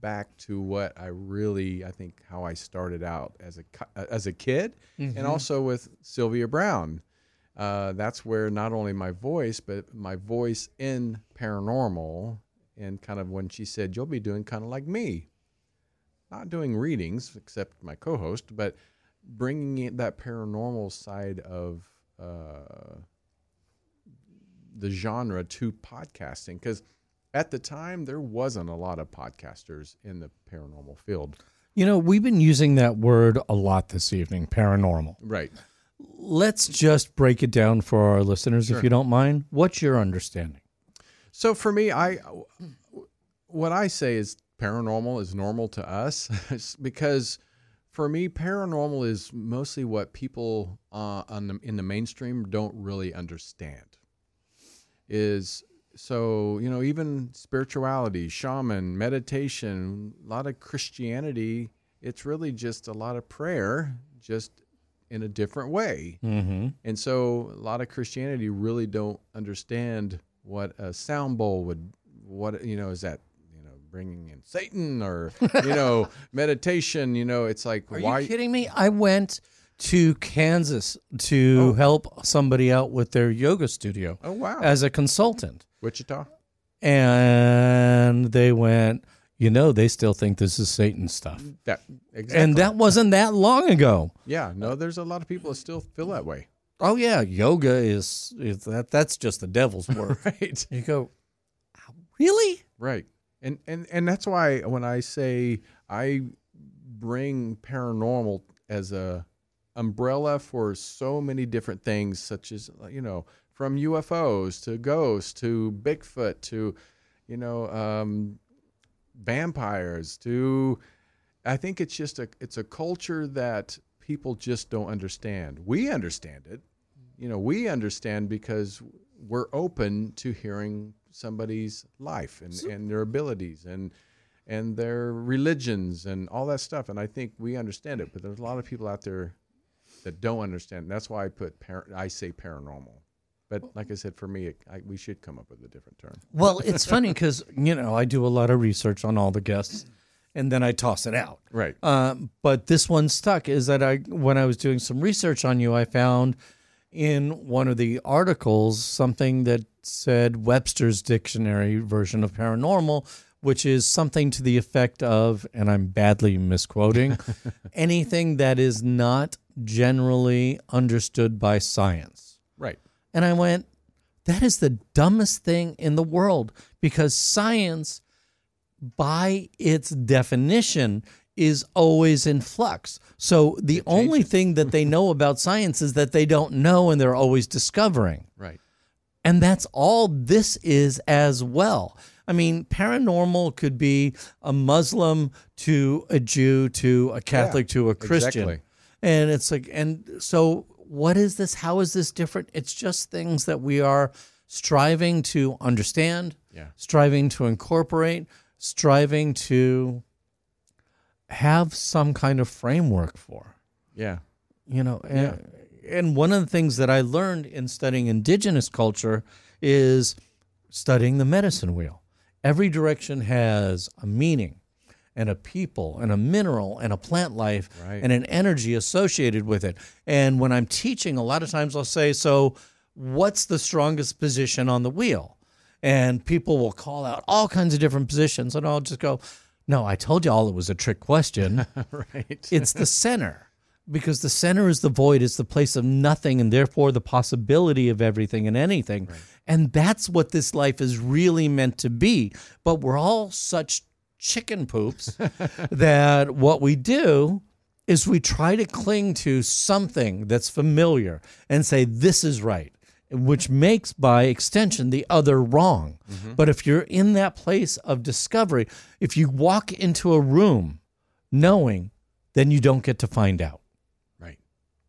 back to what I really I think how I started out as a uh, as a kid, Mhm. and also with Sylvia Browne. Uh, that's where not only my voice, but my voice in paranormal, and kind of when she said, "You'll be doing kind of like me," not doing readings except my co-host, but bringing in that paranormal side of uh, the genre to podcasting because at the time there wasn't a lot of podcasters in the paranormal field You know, we've been using that word a lot this evening, paranormal. right Let's just break it down for our listeners, Sure. if you don't mind. What's your understanding? So for me, I what I say is paranormal is normal to us because for me, paranormal is mostly what people uh, on the, in the mainstream don't really understand. Is so you know even spirituality, shaman, meditation, a lot of Christianity. It's really just a lot of prayer, just in a different way. Mhm. And so a lot of Christianity really don't understand what a sound bowl would, what you know, is that you know bringing in Satan or you know meditation. You know, it's like Are why? you kidding me? I went to Kansas to oh. help somebody out with their yoga studio. Oh, wow. As a consultant. Wichita. And they went, you know, they still think this is Satan stuff. That exactly. And that wasn't that long ago. Yeah, no, there's a lot of people that still feel that way. Oh yeah, yoga is, is that that's just the devil's work. right. You go, ah, really? Right. And and and that's why when I say I bring paranormal as a umbrella for so many different things such as you know from UFOs to ghosts to Bigfoot to you know um, vampires to I think it's just a it's a culture that people just don't understand. We understand it. You know, we understand because we're open to hearing somebody's life and, and their abilities and and their religions and all that stuff. And I think we understand it, but there's a lot of people out there that don't understand. That's why I put par- I say paranormal. But like I said, for me, it, I, we should come up with a different term. Well, it's funny because you know I do a lot of research on all the guests, and then I toss it out. Right. Um, but this one stuck is that I when I was doing some research on you, I found in one of the articles something that said Webster's dictionary version of paranormal, which is something to the effect of, and I'm badly misquoting, anything that is not generally understood by science. Right. And I went, that is the dumbest thing in the world because science, by its definition, is always in flux. So the only thing that they know about science is that they don't know and they're always discovering. Right. And that's all this is as well. I mean, paranormal could be a Muslim to a Jew to a Catholic to a Christian. exactly. And it's like, and so what is this? How is this different? It's just things that we are striving to understand, Yeah. striving to incorporate, striving to have some kind of framework for. Yeah. You know, and, and one of the things that I learned in studying indigenous culture is studying the medicine wheel. Every direction has a meaning and a people and a mineral and a plant life Right. and an energy associated with it. And when I'm teaching, a lot of times I'll say, So, what's the strongest position on the wheel? And people will call out all kinds of different positions. And I'll just go, No, I told you all it was a trick question. right. It's the center because the center is the void, it's the place of nothing, and therefore the possibility of everything and anything. And that's what this life is really meant to be. But we're all such chicken poops that what we do is we try to cling to something that's familiar and say, this is right. Which makes, by extension, the other wrong. Mm-hmm. But if you're in that place of discovery, if you walk into a room knowing, then you don't get to find out. Right.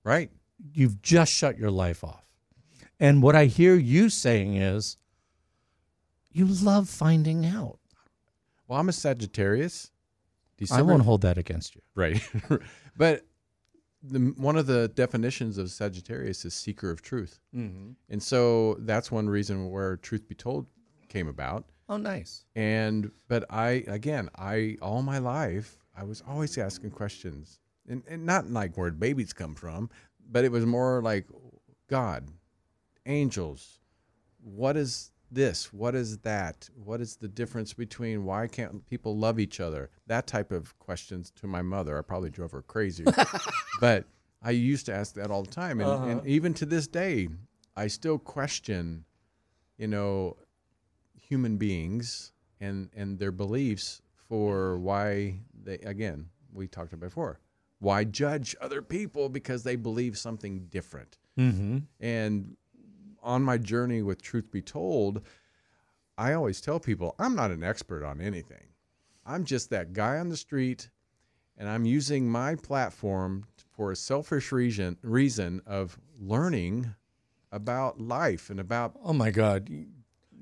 Right. You've just shut your life off. And what I hear you saying is, you love finding out. Well, I'm a Sagittarius. I won't hold that against you. Right. but the, one of the definitions of Sagittarius is seeker of truth. Mhm. And so that's one reason where Truth Be Told came about. Oh, nice. And, but I, again, I, all my life, I was always asking questions. And, and not like where babies come from, but it was more like God, angels, what is this? What is that? What is the difference between why can't people love each other? That type of questions to my mother. I probably drove her crazy. but I used to ask that all the time. And, and Uh-huh. even to this day, I still question, you know, human beings and, and their beliefs for why they, again, we talked about before, why judge other people because they believe something different. Mm-hmm. And on my journey with Truth Be Told, I always tell people I'm not an expert on anything. I'm just that guy on the street, and I'm using my platform for a selfish reason reason of learning about life and about Oh my God,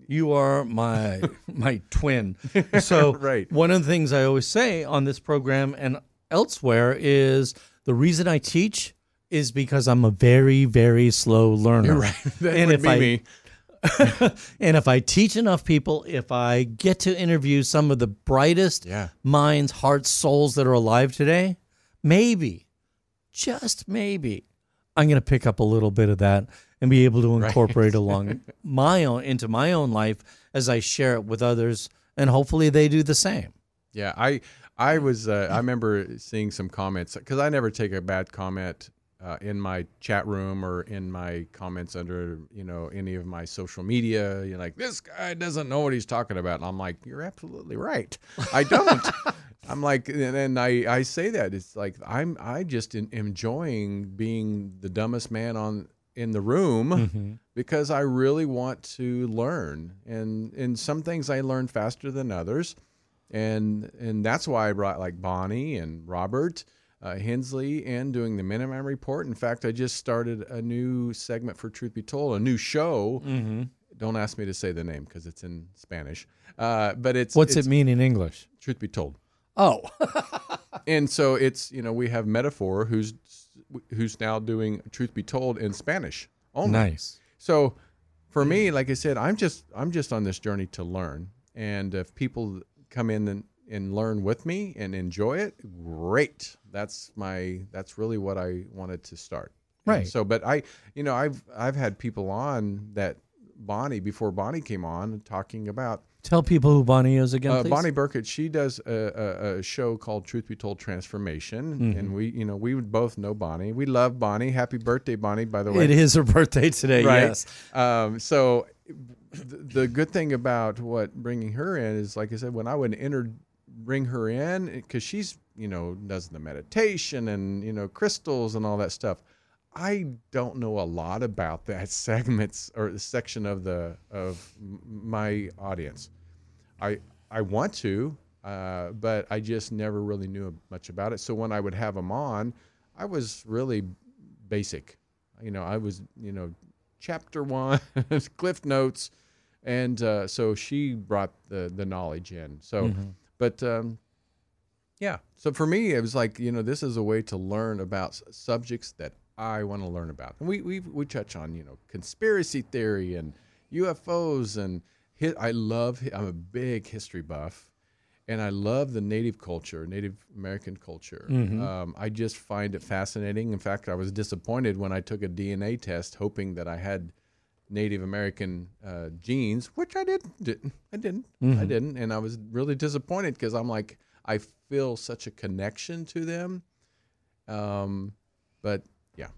you are my my twin. So Right. one of the things I always say on this program and elsewhere is the reason I teach is because I'm a very very slow learner. You're right. That and would if be I me. and if I teach enough people, if I get to interview some of the brightest Yeah. minds, hearts, souls that are alive today, maybe, just maybe, I'm going to pick up a little bit of that and be able to Right. incorporate along my own into my own life as I share it with others, and hopefully they do the same. Yeah, I I was uh, I remember seeing some comments because I never take a bad comment uh, in my chat room or in my comments under you know any of my social media. You're like this guy doesn't know what he's talking about. And I'm like, you're absolutely right. I don't. I'm like, and, and I I say that it's like I'm I just en- enjoying being the dumbest man on in the room Mhm. because I really want to learn and and some things I learn faster than others and and that's why I brought like Bonnie and Robert uh, Hensley in doing the Minuteman Report. In fact, I just started a new segment for Truth Be Told, a new show. Mhm. Don't ask me to say the name because it's in Spanish, uh, but it's What's it's it mean in English? Truth Be Told. Oh, and so it's you know we have Metaphor who's who's now doing Truth Be Told in Spanish only. Nice. So for me, like I said, I'm just I'm just on this journey to learn, and if people come in and, and learn with me and enjoy it, great. That's my that's really what I wanted to start. And Right. So, but I, you know, I've I've had people on that Bonnie before Bonnie came on talking about Tell people who Bonnie is again, uh. Bonnie Burkett, she does a, a, a show called Truth Be Told Transformation, Mhm. and we, you know, we would both know Bonnie. We love Bonnie. Happy birthday, Bonnie! By the way, It is her birthday today. right? Yes. Um, so th- the good thing about what bringing her in is, like I said, when I would enter, bring her in because she's, you know, does the meditation and you know crystals and all that stuff. I don't know a lot about that segments or the section of the of my audience. I I want to, uh, but I just never really knew much about it. So when I would have them on, I was really basic. You know, I was you know chapter one, cliff notes, and uh, so she brought the the knowledge in. So, Mhm. But um, yeah. So for me, it was like you know this is a way to learn about subjects that I want to learn about, and we we we touch on you know conspiracy theory and UFOs and hi- I love I'm a big history buff, and I love the Native culture, Native American culture. Mhm. Um, I just find it fascinating. In fact, I was disappointed when I took a DNA test, hoping that I had Native American uh, genes, which I didn't. didn't I didn't. I Mhm. didn't, and I was really disappointed because I'm like, I feel such a connection to them. Um, but yeah,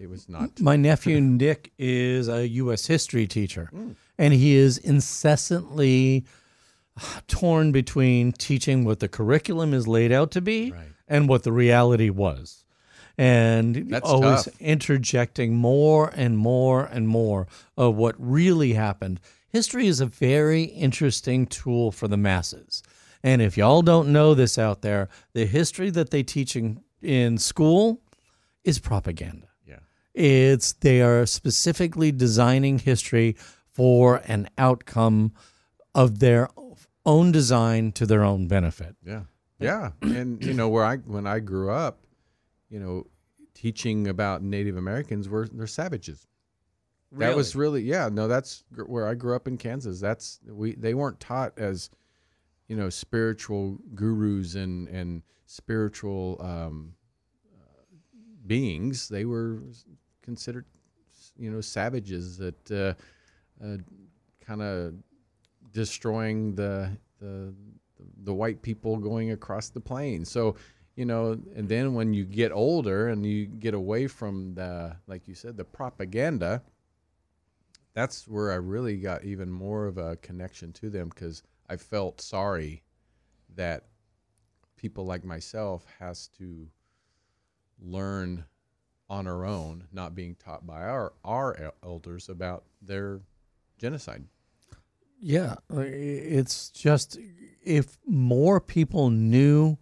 it was not. My nephew Nick is a U.S. history teacher, Mm. and he is incessantly torn between teaching what the curriculum is laid out to be and what the reality was. And That's always tough. interjecting more and more and more of what really happened. History is a very interesting tool for the masses. And if y'all don't know this out there, the history that they teach in, in school is propaganda. Yeah. It's they are specifically designing history for an outcome of their own design to their own benefit. Yeah. Yeah. And you know, where I when I grew up, you know, teaching about Native Americans were they're savages. That was really yeah, no, that's where I grew up in Kansas. That's we they weren't taught as you know, spiritual gurus and and spiritual um uh, beings. They were considered you know, savages that uh, uh kind of destroying the the the white people going across the plains. So, you know, and then when you get older and you get away from the like you said the propaganda, that's where I really got even more of a connection to them because I felt sorry that people like myself has to learn on our own, not being taught by our our elders about their genocide. Yeah, uh, it's just if more people knew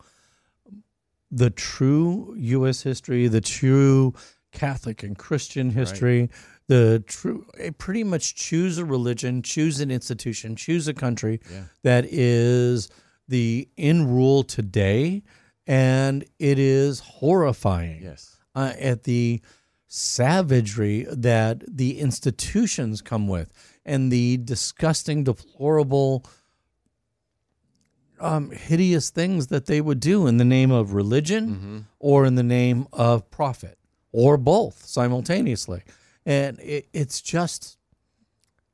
the true U.S. history, the true Catholic and Christian history, the true, eh, pretty much choose a religion, choose an institution, choose a country Yeah. that is the in rule today, and it is horrifying. Yes. uh, at the savagery that the institutions come with and the disgusting, deplorable, um, hideous things that they would do in the name of religion or in the name of profit or both simultaneously. And it, it's just,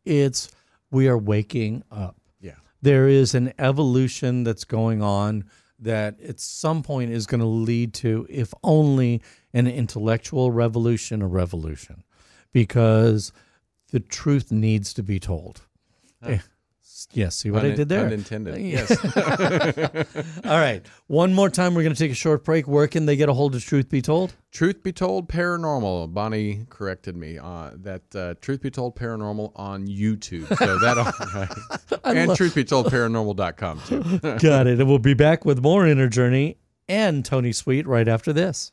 it's, we are waking up. Yeah. There is an evolution that's going on that at some point is going to lead to, if only an intellectual revolution, a revolution, because the truth needs to be told. Huh. Yes, see what I did there? unintended, yes. All right. One more time, we're going to take a short break. Where can they get a hold of Truth Be Told? Truth Be Told Paranormal. Bonnie corrected me. Uh, that uh, Truth Be Told Paranormal on YouTube. So that and love- Truth Be Told Paranormal.com too. Got it. And we'll be back with more Inner Journey and Tony Sweet right after this.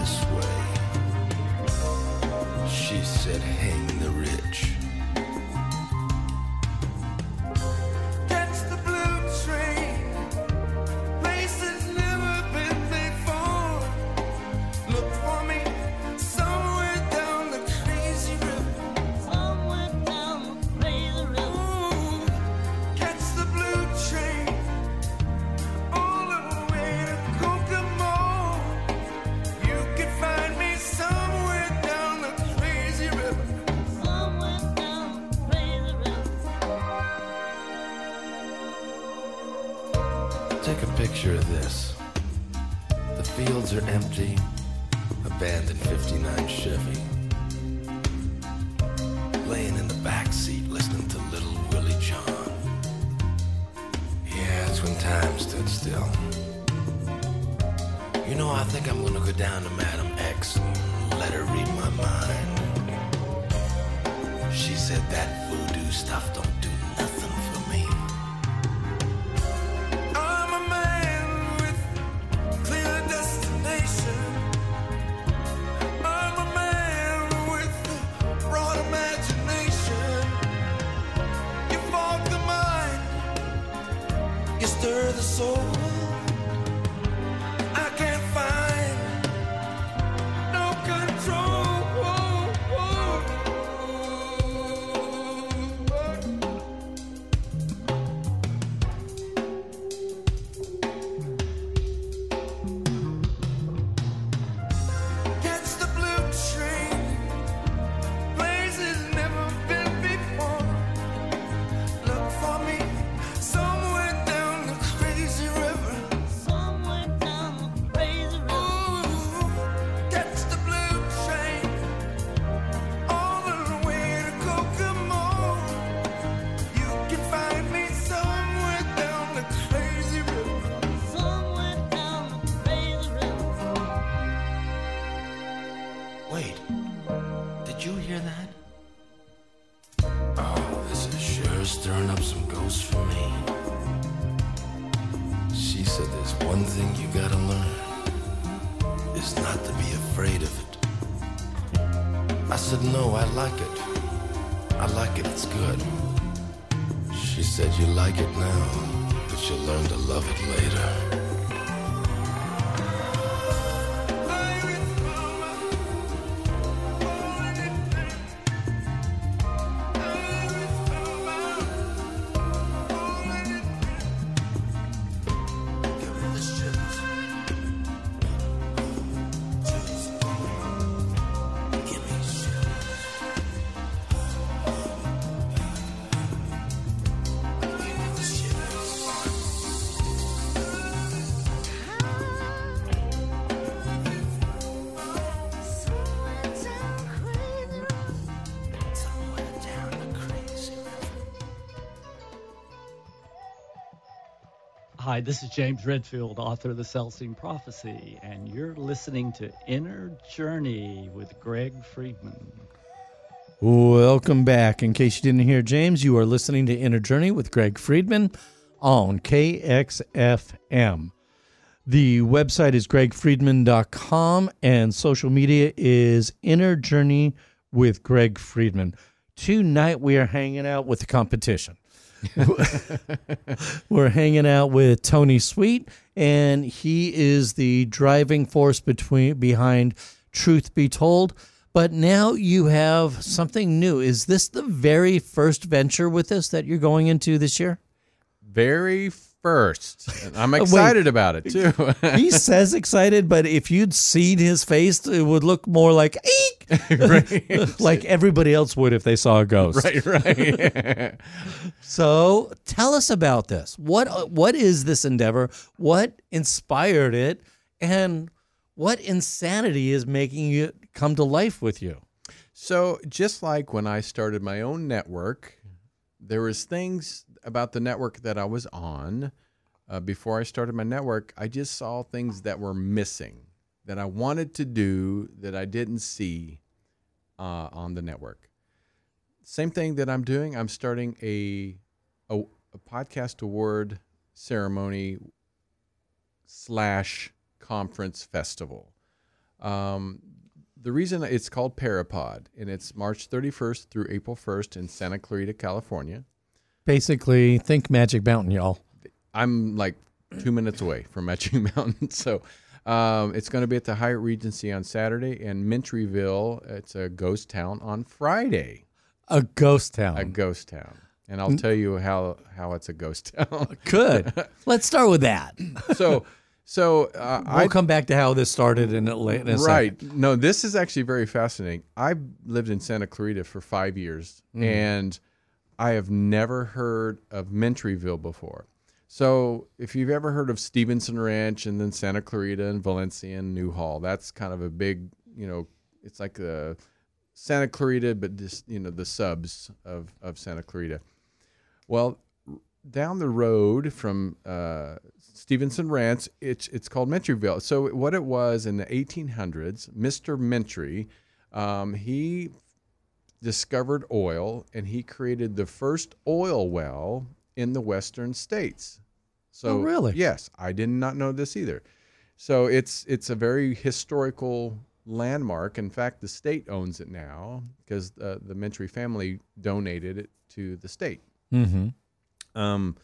This way. She said, Hang the rich. Hi, this is James Redfield, author of The Celestine Prophecy, and you're listening to Inner Journey with Greg Friedman. Welcome back. In case you didn't hear James, you are listening to Inner Journey with Greg Friedman on KXFM. The website is gregfriedman.com and social media is Inner Journey with Greg Friedman. Tonight we are hanging out with the competition. We're hanging out with Tony Sweet, and he is the driving force between behind Truth Be Told. But now you have something new. Is this the very first venture with this that you're going into this year? Very first. I'm Wait. excited about it too. he says excited, but if you'd seen his face, it would look more like eek, like everybody else would if they saw a ghost. Right, right. so tell us about this. What what is this endeavor? What inspired it, and what insanity is making it come to life with you? So just like when I started my own network, there was things about the network that I was on uh, before I started my network. I just saw things that were missing that I wanted to do that I didn't see uh, on the network. Same thing that I'm doing. I'm starting a a, a podcast award ceremony slash conference festival. Um, the reason it's called Parapod and it's March 31st through April 1st in Santa Clarita, California. Basically, think Magic Mountain, y'all. I'm like two minutes away from Magic Mountain, so um, it's going to be at the Hyatt Regency on Saturday, and Mentryville. It's a ghost town on Friday. A ghost town. A ghost town, and I'll tell you how how it's a ghost town. Good. Let's start with that. so, so uh, we'll come back to how this started in a, la- in a right. second. No, this is actually very fascinating. I've lived in Santa Clarita for five years, Mhm. and I have never heard of Mentryville before. So, if you've ever heard of Stevenson Ranch and then Santa Clarita and Valencia and Newhall, that's kind of a big, you know, it's like a Santa Clarita, but just you know the subs of of Santa Clarita. Well, down the road from uh, Stevenson Ranch, it's it's called Mentryville. So what it was in the 1800s, Mr. Mentry, um, he discovered oil and he created the first oil well in the western states. So Oh, really? Yes, I did not know this either. So it's it's a very historical landmark. In fact, the state owns it now because uh, the Mentry family donated it to the state. Mhm. Um,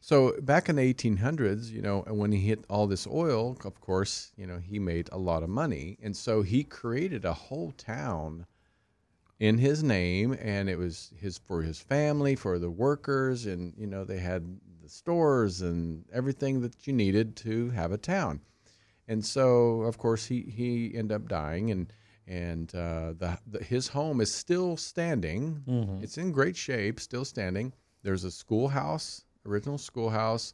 so back in the 1800s, you know, and when he hit all this oil, of course, you know, he made a lot of money, and so he created a whole town in his name, and it was his for his family, for the workers, and you know, they had the stores and everything that you needed to have a town. And so, of course, he he ended up dying, and and uh, the, the his home is still standing. Mhm. It's in great shape, still standing. There's a schoolhouse, original schoolhouse,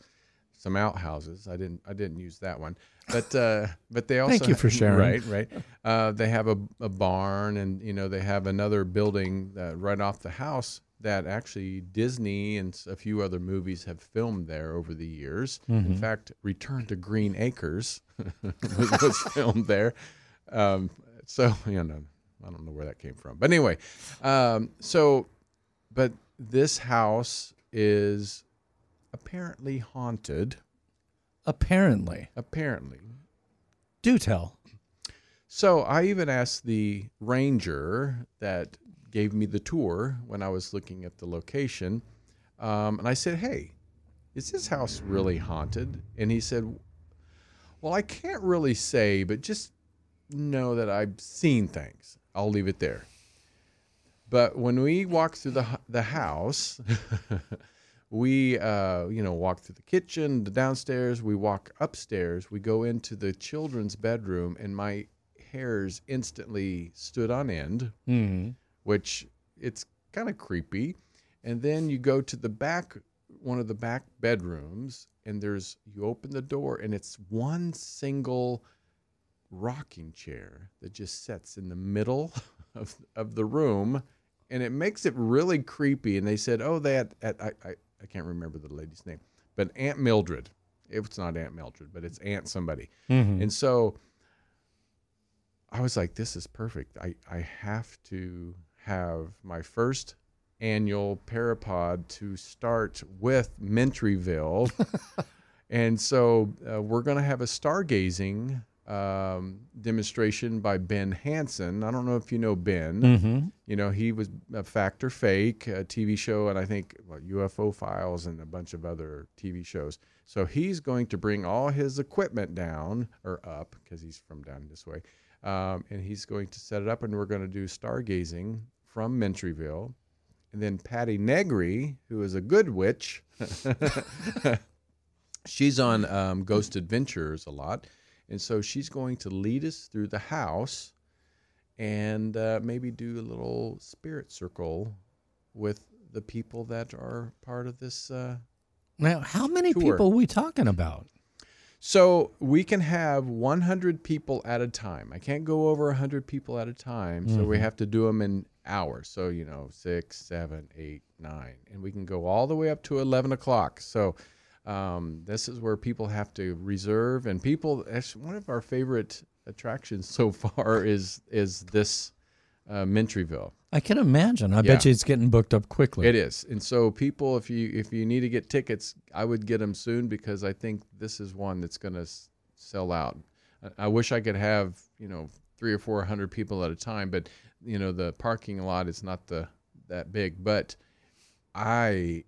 some outhouses. I didn't I didn't use that one, but uh, but they also Thank you for sharing. Right, right. Uh, they have a, a barn, and you know they have another building uh, right off the house that actually Disney and a few other movies have filmed there over the years. In Mhm. fact, Return to Green Acres was, was filmed there. Um, so you know, I don't know where that came from, but anyway, um, so but this house is apparently haunted. Apparently. Apparently. Do tell. So I even asked the ranger that gave me the tour when I was looking at the location, um, and I said, "Hey, is this house really haunted?" And he said, "Well, I can't really say, but just know that I've seen things. I'll leave it there." But when we walked through the the house, we uh, you know walk through the kitchen, the downstairs. We walk upstairs. We go into the children's bedroom, and my hairs instantly stood on end, Mhm. which it's kind of creepy. And then you go to the back, one of the back bedrooms, and there's you open the door, and it's one single rocking chair that just sits in the middle of, of the room and it makes it really creepy and they said oh had at, I, I, I can't remember the lady's name but aunt Mildred—if it's not aunt mildred but it's aunt somebody. Mhm. and so i was like this is perfect. I, I have to have my first annual parapod to start with mentryville. And so uh, we're going to have a stargazing um, demonstration by Ben Hansen. I don't know if you know Ben. Mhm. You know, he was a Fact or Fake a TV show, and I think what, UFO Files and a bunch of other TV shows. So he's going to bring all his equipment down or up because he's from down this way, um, and he's going to set it up, and we're going to do stargazing from Mentryville. And then Patti Negri, who is a good witch, she's on um, Ghost Adventures a lot, and so she's going to lead us through the house and uh, maybe do a little spirit circle with the people that are part of this. Uh, Now, how many tour. people are we talking about? So we can have 100 people at a time. I can't go over 100 people at a time, so we Mhm. have to do them in hours. So you know, six, seven, eight, nine, and we can go all the way up to 11 o'clock. So um, this is where people have to reserve, and people. Actually, one of our favorite attractions so far is is this uh, Mentryville. I can imagine. I Yeah. bet you it's getting booked up quickly. It is, and so people, if you if you need to get tickets, I would get them soon because I think this is one that's going to s- sell out. I- I wish I could have you know three or four hundred people at a time, but you know the parking lot is not the that big. But I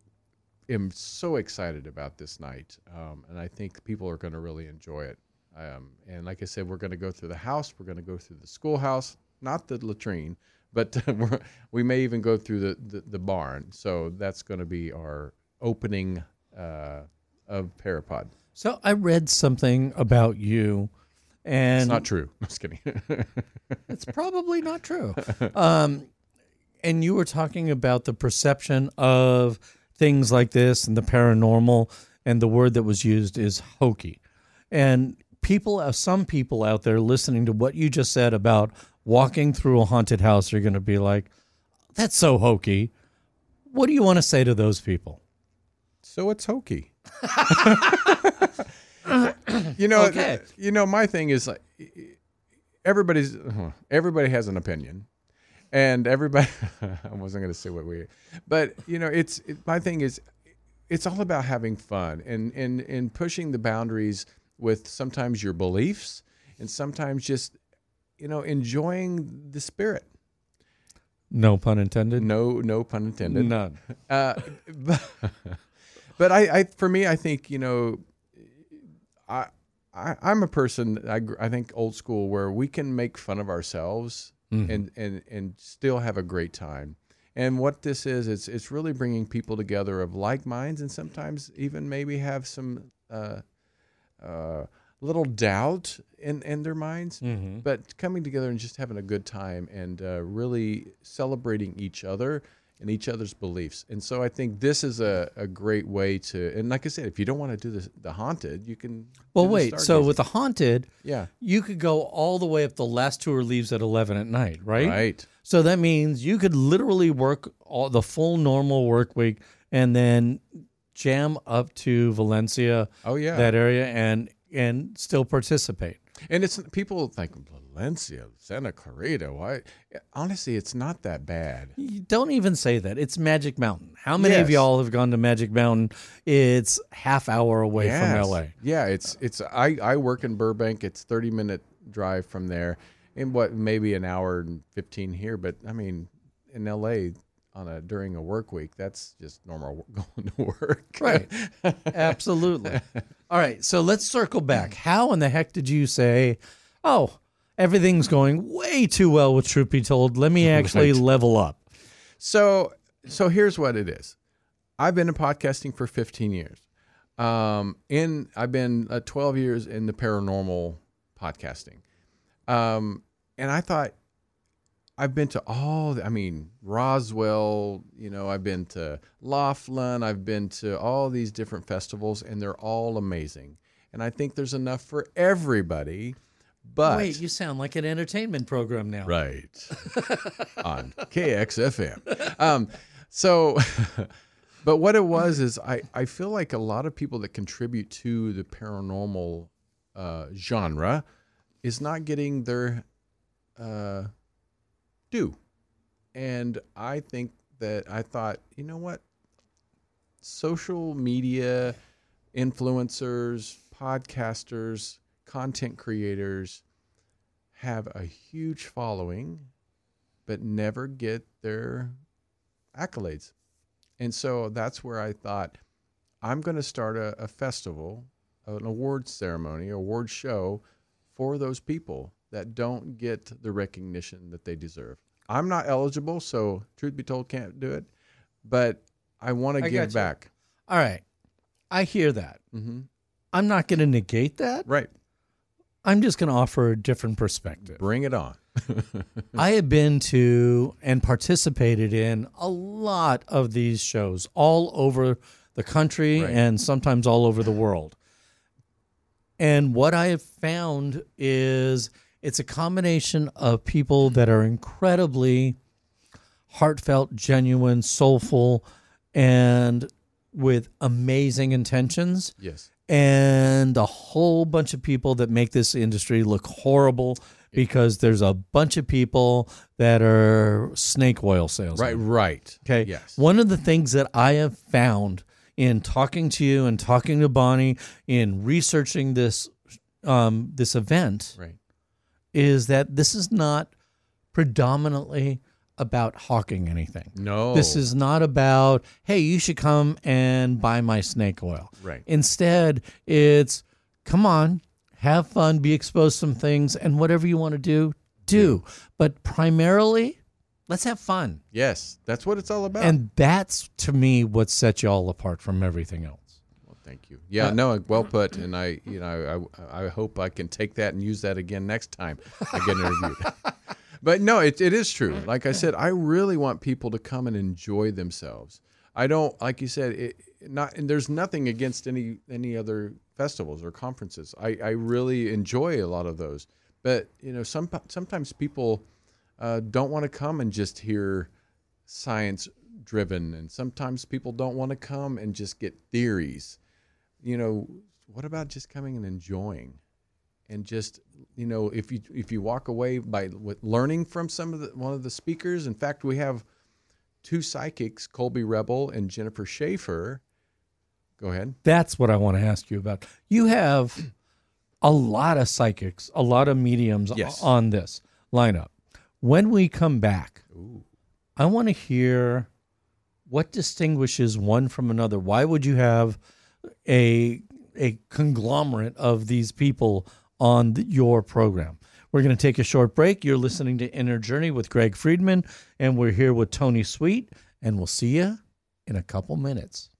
am so excited about this night, um, and I think people are going to really enjoy it. Um, and like I said, we're going to go through the house. We're going to go through the schoolhouse, not the latrine, but we're, we may even go through the, the, the barn. So that's going to be our opening uh, of Parapod. So I read something about you, and it's not true. I'm just kidding. it's probably not true. Um, and you were talking about the perception of things like this and the paranormal, and the word that was used is hokey. And people, uh, some people out there listening to what you just said about walking through a haunted house are going to be like, "That's so hokey." What do you want to say to those people? So it's hokey. you know, Okay. you know, my thing is like everybody's everybody has an opinion, and everybody. I wasn't going to say what we, but you know, it's it, my thing is, it's all about having fun and and and pushing the boundaries with sometimes your beliefs and sometimes just you know enjoying the spirit. No pun intended. No, no pun intended. None. Uh, but, but I, I, for me, I think you know, I, I I'm a person. I, I think old school where we can make fun of ourselves Mhm. and and and still have a great time. And what this is, it's it's really bringing people together of like minds, and sometimes even maybe have some uh, uh, little doubt in in their minds, Mhm. but coming together and just having a good time and uh, really celebrating each other and each other's beliefs. And so I think this is a, a great way to. And like I said, if you don't want to do the the haunted, you can. Well, wait. So with the haunted, Yeah. you could go all the way up. The last tour leaves at eleven at night, right? Right. So that means you could literally work all the full normal work week and then jam up to Valencia. Oh, yeah. that area and and still participate. And it's people think Valencia, Santa Clarita. Why? Honestly, it's not that bad. Don't even say that. It's Magic Mountain. How many of y'all have gone to Magic Mountain? It's half hour away Yes. from LA. Yeah, it's it's I I work in Burbank. It's 30 minute drive from there, and what maybe an hour and 15 here. But I mean, in LA on a during a work week, that's just normal going to work. Right. Absolutely. All right. So let's circle back. How in the heck did you say, oh, everything's going way too well with Truth Be Told? Let me actually Right. level up. So so here's what it is. I've been in podcasting for 15 years. Um, in I've been uh, 12 years in the paranormal podcasting. Um, and I thought I've been to all. The, I mean Roswell. You know, I've been to Laughlin. I've been to all these different festivals, and they're all amazing. And I think there's enough for everybody. But Wait, you sound like an entertainment program now. Right. on KXFM. Um, so, but what it was is I, I feel like a lot of people that contribute to the paranormal uh, genre is not getting their uh, due. And I think that I thought, you know what? Social media influencers, podcasters, content creators have a huge following, but never get their accolades. And so that's where I thought I'm going to start a, a festival, an awards ceremony, award show for those people that don't get the recognition that they deserve. I'm not eligible, so truth be told, can't do it. But I want to give back. All right. I hear that. Mm-hmm. I'm not going to negate that. Right. I'm just going to offer a different perspective. Bring it on. I have been to and participated in a lot of these shows all over the country Right. and sometimes all over the world. And what I have found is it's a combination of people that are incredibly heartfelt, genuine, soulful, and with amazing intentions Yes. And a whole bunch of people that make this industry look horrible because there's a bunch of people that are snake oil salesmen. Right, right. Okay. Yes. One of the things that I have found in talking to you and talking to Bonnie in researching this um, this event Right. is that this is not predominantly about hawking anything. No. This is not about, hey, you should come and buy my snake oil. Right. Instead, it's come on, have fun, be exposed to some things, and whatever you want to do, do. But primarily, let's have fun. Yes, that's what it's all about. And that's to me what sets y'all apart from everything else. Well, thank you. Yeah, Uh, no, well put. And I, you know, I, I hope I can take that and use that again next time I get interviewed. but no, it, it is true. Like I said, I really want people to come and enjoy themselves. I don't, like you said, it, not, and there's nothing against any any other festivals or conferences. I, I really enjoy a lot of those. But you know, some sometimes people uh, don't want to come and just hear science driven, and sometimes people don't want to come and just get theories. You know, what about just coming and enjoying? And just you know if you if you walk away by learning from some of the one of the speakers in fact we have two psychics colby rebel and jennifer schaefer go ahead That's what I want to ask you about. You have a lot of psychics, a lot of mediums Yes. on this lineup. When we come back, I want to hear what distinguishes one from another. Why would you have a a conglomerate of these people on th- your program? We're going to take a short break. You're listening to Inner Journey with Greg Friedman, and we're here with Tony Sweet, and we'll see you in a couple minutes.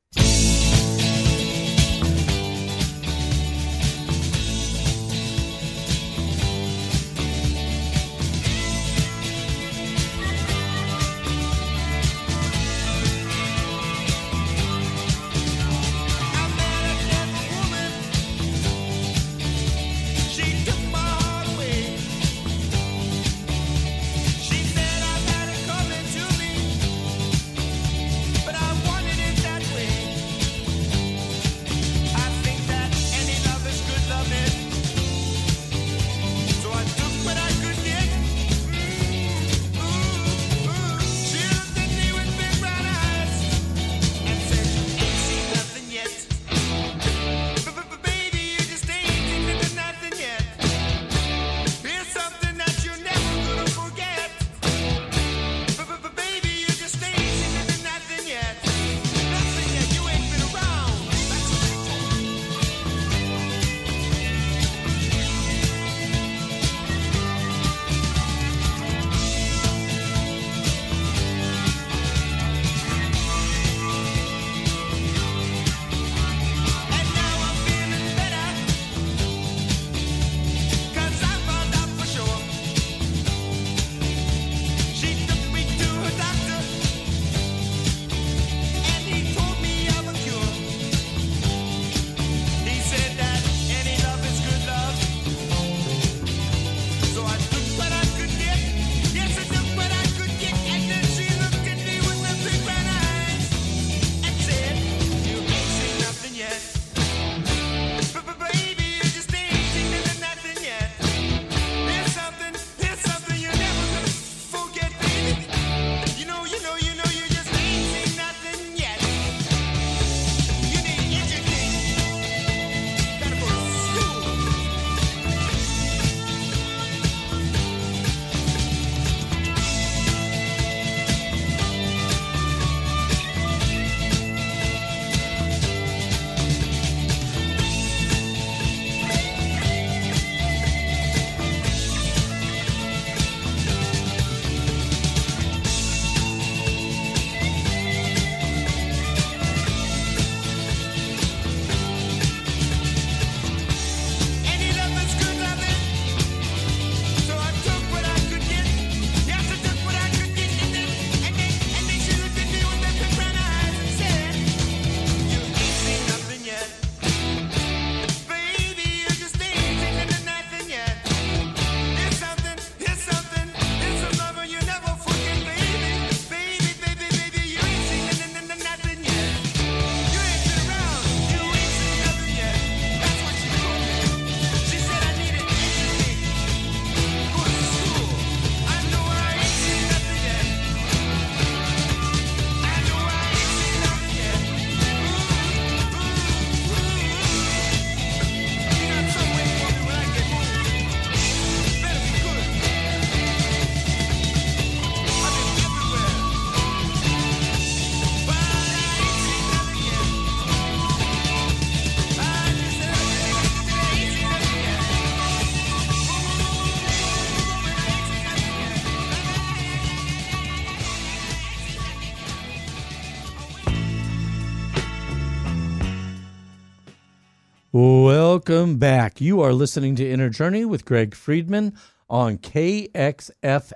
Welcome back. You are listening to Inner Journey with Greg Friedman on KXFM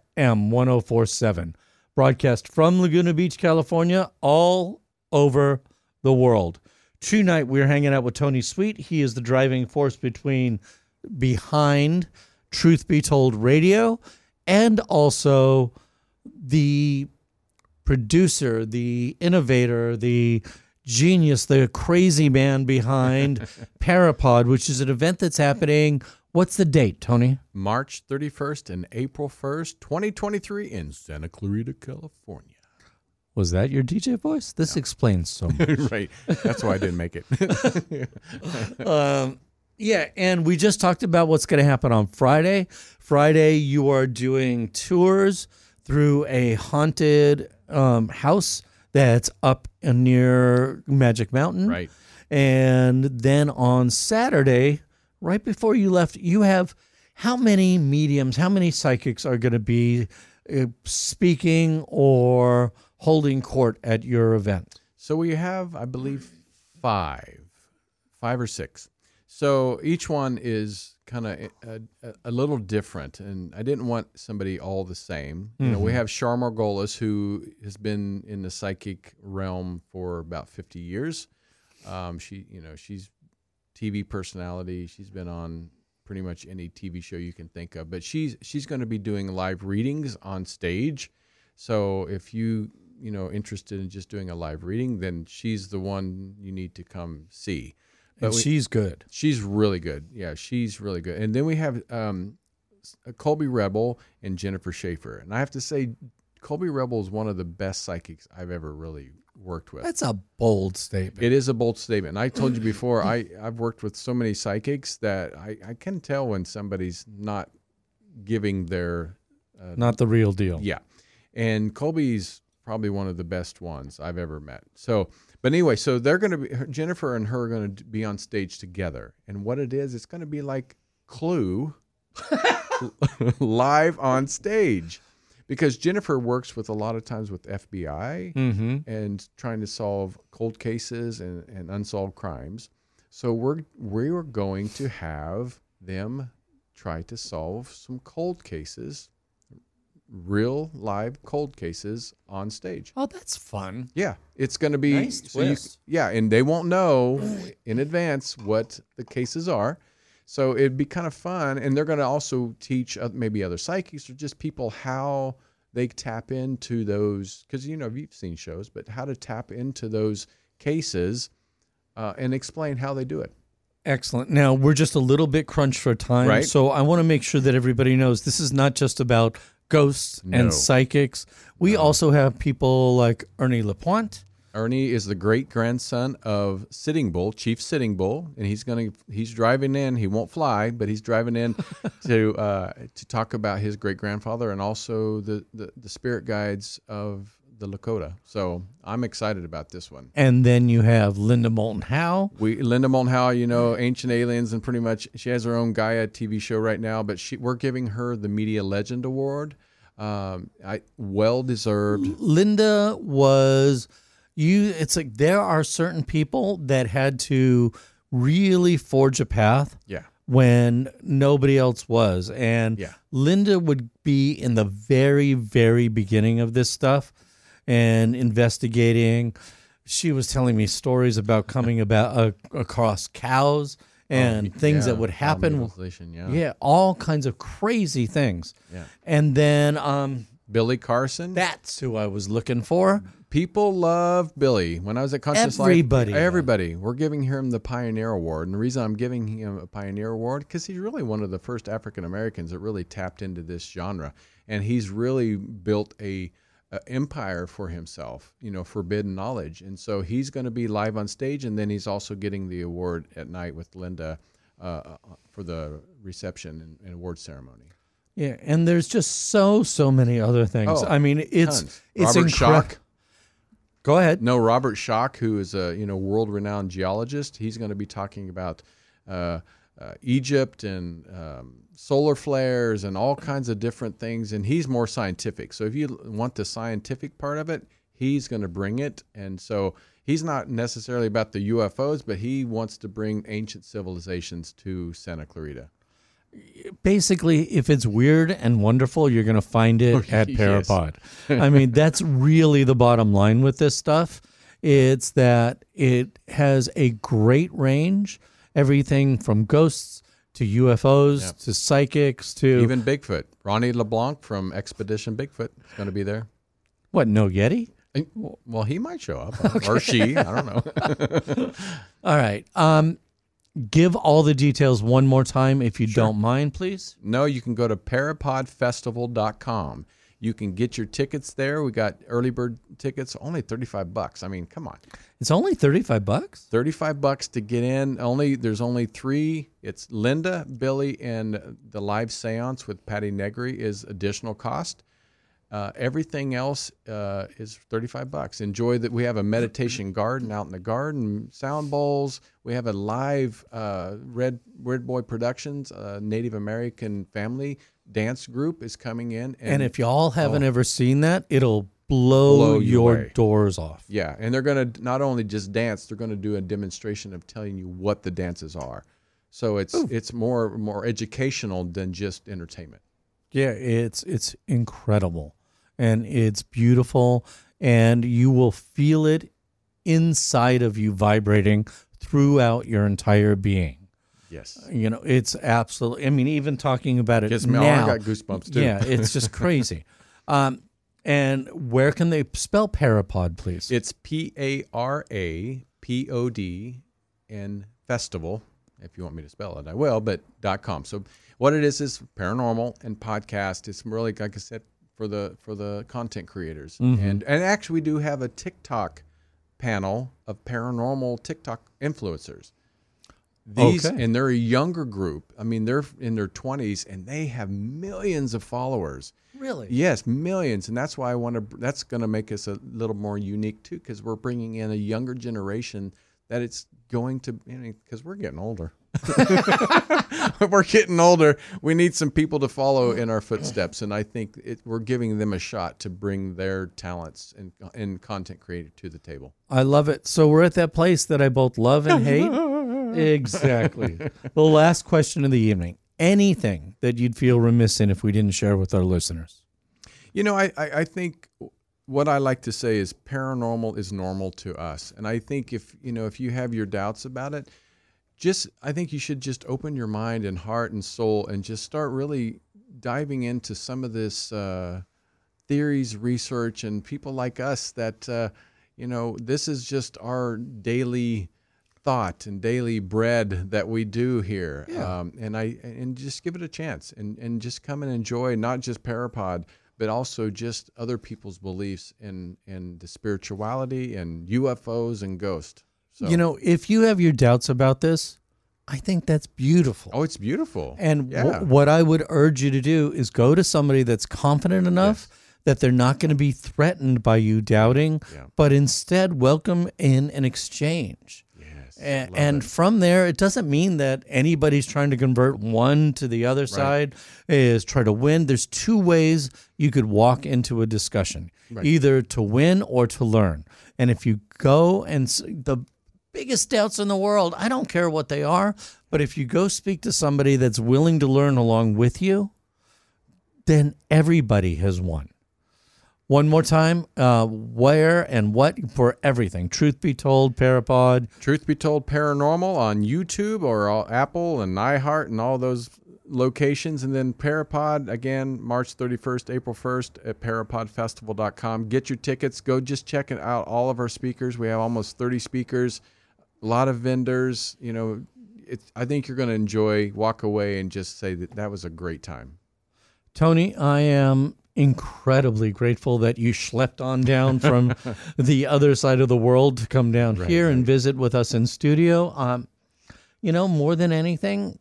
1047, broadcast from Laguna Beach, California, all over the world. Tonight we're hanging out with Tony Sweet. He is the driving force between behind Truth Be Told Radio and also the producer, the innovator, the genius, the crazy man behind Parapod, which is an event that's happening. What's the date, Tony? March 31st and April 1st, 2023 in Santa Clarita, California. Was that your DJ voice? This explains so much. right. That's why I didn't make it. um, yeah, and we just talked about what's going to happen on Friday. Friday, you are doing tours through a haunted um, house that's up near Magic Mountain. Right. And then on Saturday, right before you left, you have how many mediums, how many psychics are going to be uh, speaking or holding court at your event? So we have, I believe, five, five or six. So each one is kind of a, a, a little different, and I didn't want somebody all the same. You know, we Mhm. have Char Margolis, who has been in the psychic realm for about fifty years. Um, she, you know, she's TV personality. She's been on pretty much any TV show you can think of. But she's she's going to be doing live readings on stage. So if you you know interested in just doing a live reading, then she's the one you need to come see. And we- she's good. She's really good. Yeah, she's really good. And then we have um, Colby Rebel and Jennifer Schaefer. And I have to say, Colby Rebel is one of the best psychics I've ever really worked with. That's a bold statement. It is a bold statement. And I told you before, I, I've worked with so many psychics that I, I can tell when somebody's not giving their. Uh, Not the real deal. Yeah. And Colby's probably one of the best ones I've ever met. So, but anyway, so they're going to be, Jennifer and her are going to be on stage together. And what it is, it's going to be like Clue live on stage. Because Jennifer works with a lot of times with FBI Mhm. and trying to solve cold cases and, and unsolved crimes. So we're we're going to have them try to solve some cold cases, real live cold cases on stage. Oh, that's fun. Yeah, it's going to be Nice so you- yeah, and they won't know in advance what the cases are. So it'd be kind of fun, and they're going to also teach uh, maybe other psychics or just people how they tap into those because you know you've seen shows, but how to tap into those cases uh, and explain how they do it. Excellent. Now we're just a little bit crunched for time, Right. so I want to make sure that everybody knows this is not just about ghosts No. and psychics. We also have people like Ernie Lapointe. Ernie is the great grandson of Sitting Bull, Chief Sitting Bull, and he's gonna he's driving in. He won't fly, but he's driving in to uh, to talk about his great grandfather and also the, the the spirit guides of the Lakota. So I'm excited about this one. And then you have Linda Moulton Howe. We Linda Moulton Howe, you know, Ancient Aliens, and pretty much she has her own Gaia TV show right now. But she we're giving her the Media Legend Award. Um, I well deserved. Linda was you it's like there are certain people that had to really forge a path Yeah. when nobody else was and Yeah. Linda would be in the very very beginning of this stuff and investigating she was telling me stories about coming about uh, across cows and Oh, things yeah, that would happen yeah. yeah all kinds of crazy things Yeah. and then um Billy Carson. That's who I was looking for. People love Billy. When I was at Conscious Everybody Life, everybody, we're giving him the Pioneer Award. And the reason I'm giving him a Pioneer Award because he's really one of the first African Americans that really tapped into this genre, and he's really built a, a empire for himself. You know, forbidden knowledge, and so he's going to be live on stage, and then he's also getting the award at night with Linda uh, for the reception and, and award ceremony. Yeah, and there's just so so many other things. Oh, I mean, it's tons. it's Robert incredible. Schoch. Go ahead. No, Robert Schoch, who is a you know world renowned geologist, he's going to be talking about uh, uh, Egypt and um, solar flares and all kinds of different things, and he's more scientific. So if you want the scientific part of it, He's going to bring it, and so he's not necessarily about the UFOs, but he wants to bring ancient civilizations to Santa Clarita. basically, if it's weird and wonderful, you're going to find it at Yes. Parapod. I mean, that's really the bottom line with this stuff. It's that it has a great range, everything from ghosts to UFOs Yep. to psychics to Even Bigfoot. Ronnie LeBlanc from Expedition Bigfoot is going to be there. what? No Yeti. Well, he might show up, or she. I don't know. All right. Um, give all the details one more time, if you don't mind, please. No, you can go to parapodfestival.com. You can get your tickets there. We got early bird tickets, only 35 bucks. I mean, come on. It's only thirty-five bucks. 35 bucks to get in. Only there's only 3. It's Linda, Billy and the live séance with Patti Negri is additional cost. Uh, everything else uh, is 35 bucks. Enjoy that. We have a meditation garden out in the garden, sound bowls. We have a live uh, Red Red Boy Productions, uh, Native American family dance group is coming in. And, if y'all haven't Oh. ever seen that, it'll blow, Blow your away. doors off. Yeah, and they're going to not only just dance, they're going to do a demonstration of telling you what the dances are. So it's it's more more educational than just entertainment. Yeah, it's it's incredible and it's beautiful and you will feel it inside of you vibrating throughout your entire being. Yes. You know, it's absolutely I mean even talking about it Gives me- now. I got goosebumps, too. Yeah, it's just crazy. Um and where can they spell parapod please? It's P A R A P O D and festival. If you want me to spell it, I will, but dot com. So what it is is paranormal and podcast. It's really like I said for the for the content creators. Mhm. And and actually we do have a TikTok panel of paranormal TikTok influencers. These Okay. and they're a younger group. I mean, they're in their 20s and they have millions of followers. Really? Yes, millions, and that's why I want to. That's going to make us a little more unique too, because we're bringing in a younger generation that it's going to. Because we're getting older. we're getting older. We need some people to follow in our footsteps, and I think it, we're giving them a shot to bring their talents and and content creator to the table. I love it. So we're at that place that I both love and hate. exactly. The last question of the evening. Anything that you'd feel remiss in if we didn't share with our listeners? You know, I, I, I think what I like to say is paranormal is normal to us. And I think if, you know, if you have your doubts about it, just, I think you should just open your mind and heart and soul and just start really diving into some of this uh, theories, research, and people like us that, uh, you know, this is just our daily thought and daily bread that we do here. Yeah. Um, and I and just give it a chance and, and just come and enjoy not just Parapod, but also just other people's beliefs in in the spirituality and UFOs and ghosts. So, You know, if you have your doubts about this, I think that's beautiful. oh, it's beautiful. And yeah. what I would urge you to do is go to somebody that's confident enough that they're not going to be threatened by you doubting, Yeah. but instead welcome in an exchange. Yes, And, and from there, it doesn't mean that anybody's trying to convert one to the other side, is try to win. There's two ways you could walk into a discussion Right. either to win or to learn. And if you go and the biggest doubts in the world, I don't care what they are, but if you go speak to somebody that's willing to learn along with you, then everybody has won. One more time, uh, where and what for everything. Truth be told, Parapod. Truth be told, paranormal on YouTube or all, Apple and iHeart and all those locations. And then Parapod again, March 31st, April 1st at parapodfestival.com. Get your tickets. Go just check it out. All of our speakers. We have almost 30 speakers, a lot of vendors. You know, it's, I think you're going to enjoy, walk away and just say that that was a great time. Tony, I am incredibly grateful that you schlepped on down from the other side of the world to come down Right, here and visit with us in studio. Um, you know, more than anything,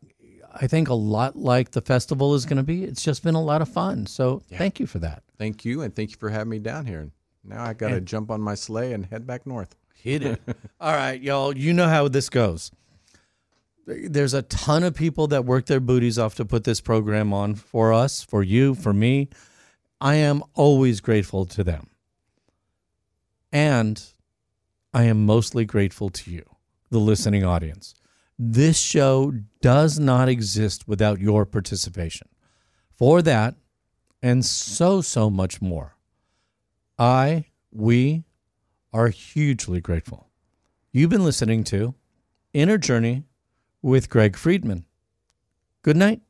I think a lot like the festival is going to be. It's just been a lot of fun. So thank you for that. Thank you. And thank you for having me down here. Now I got to jump on my sleigh and head back north. Hit it. All right, y'all. You know how this goes. There's a ton of people that work their booties off to put this program on for us, for you, for me. I am always grateful to them. And I am mostly grateful to you, the listening audience. This show does not exist without your participation. For that, and so, so much more, I, we are hugely grateful. You've been listening to Inner Journey with Greg Friedman. Good night.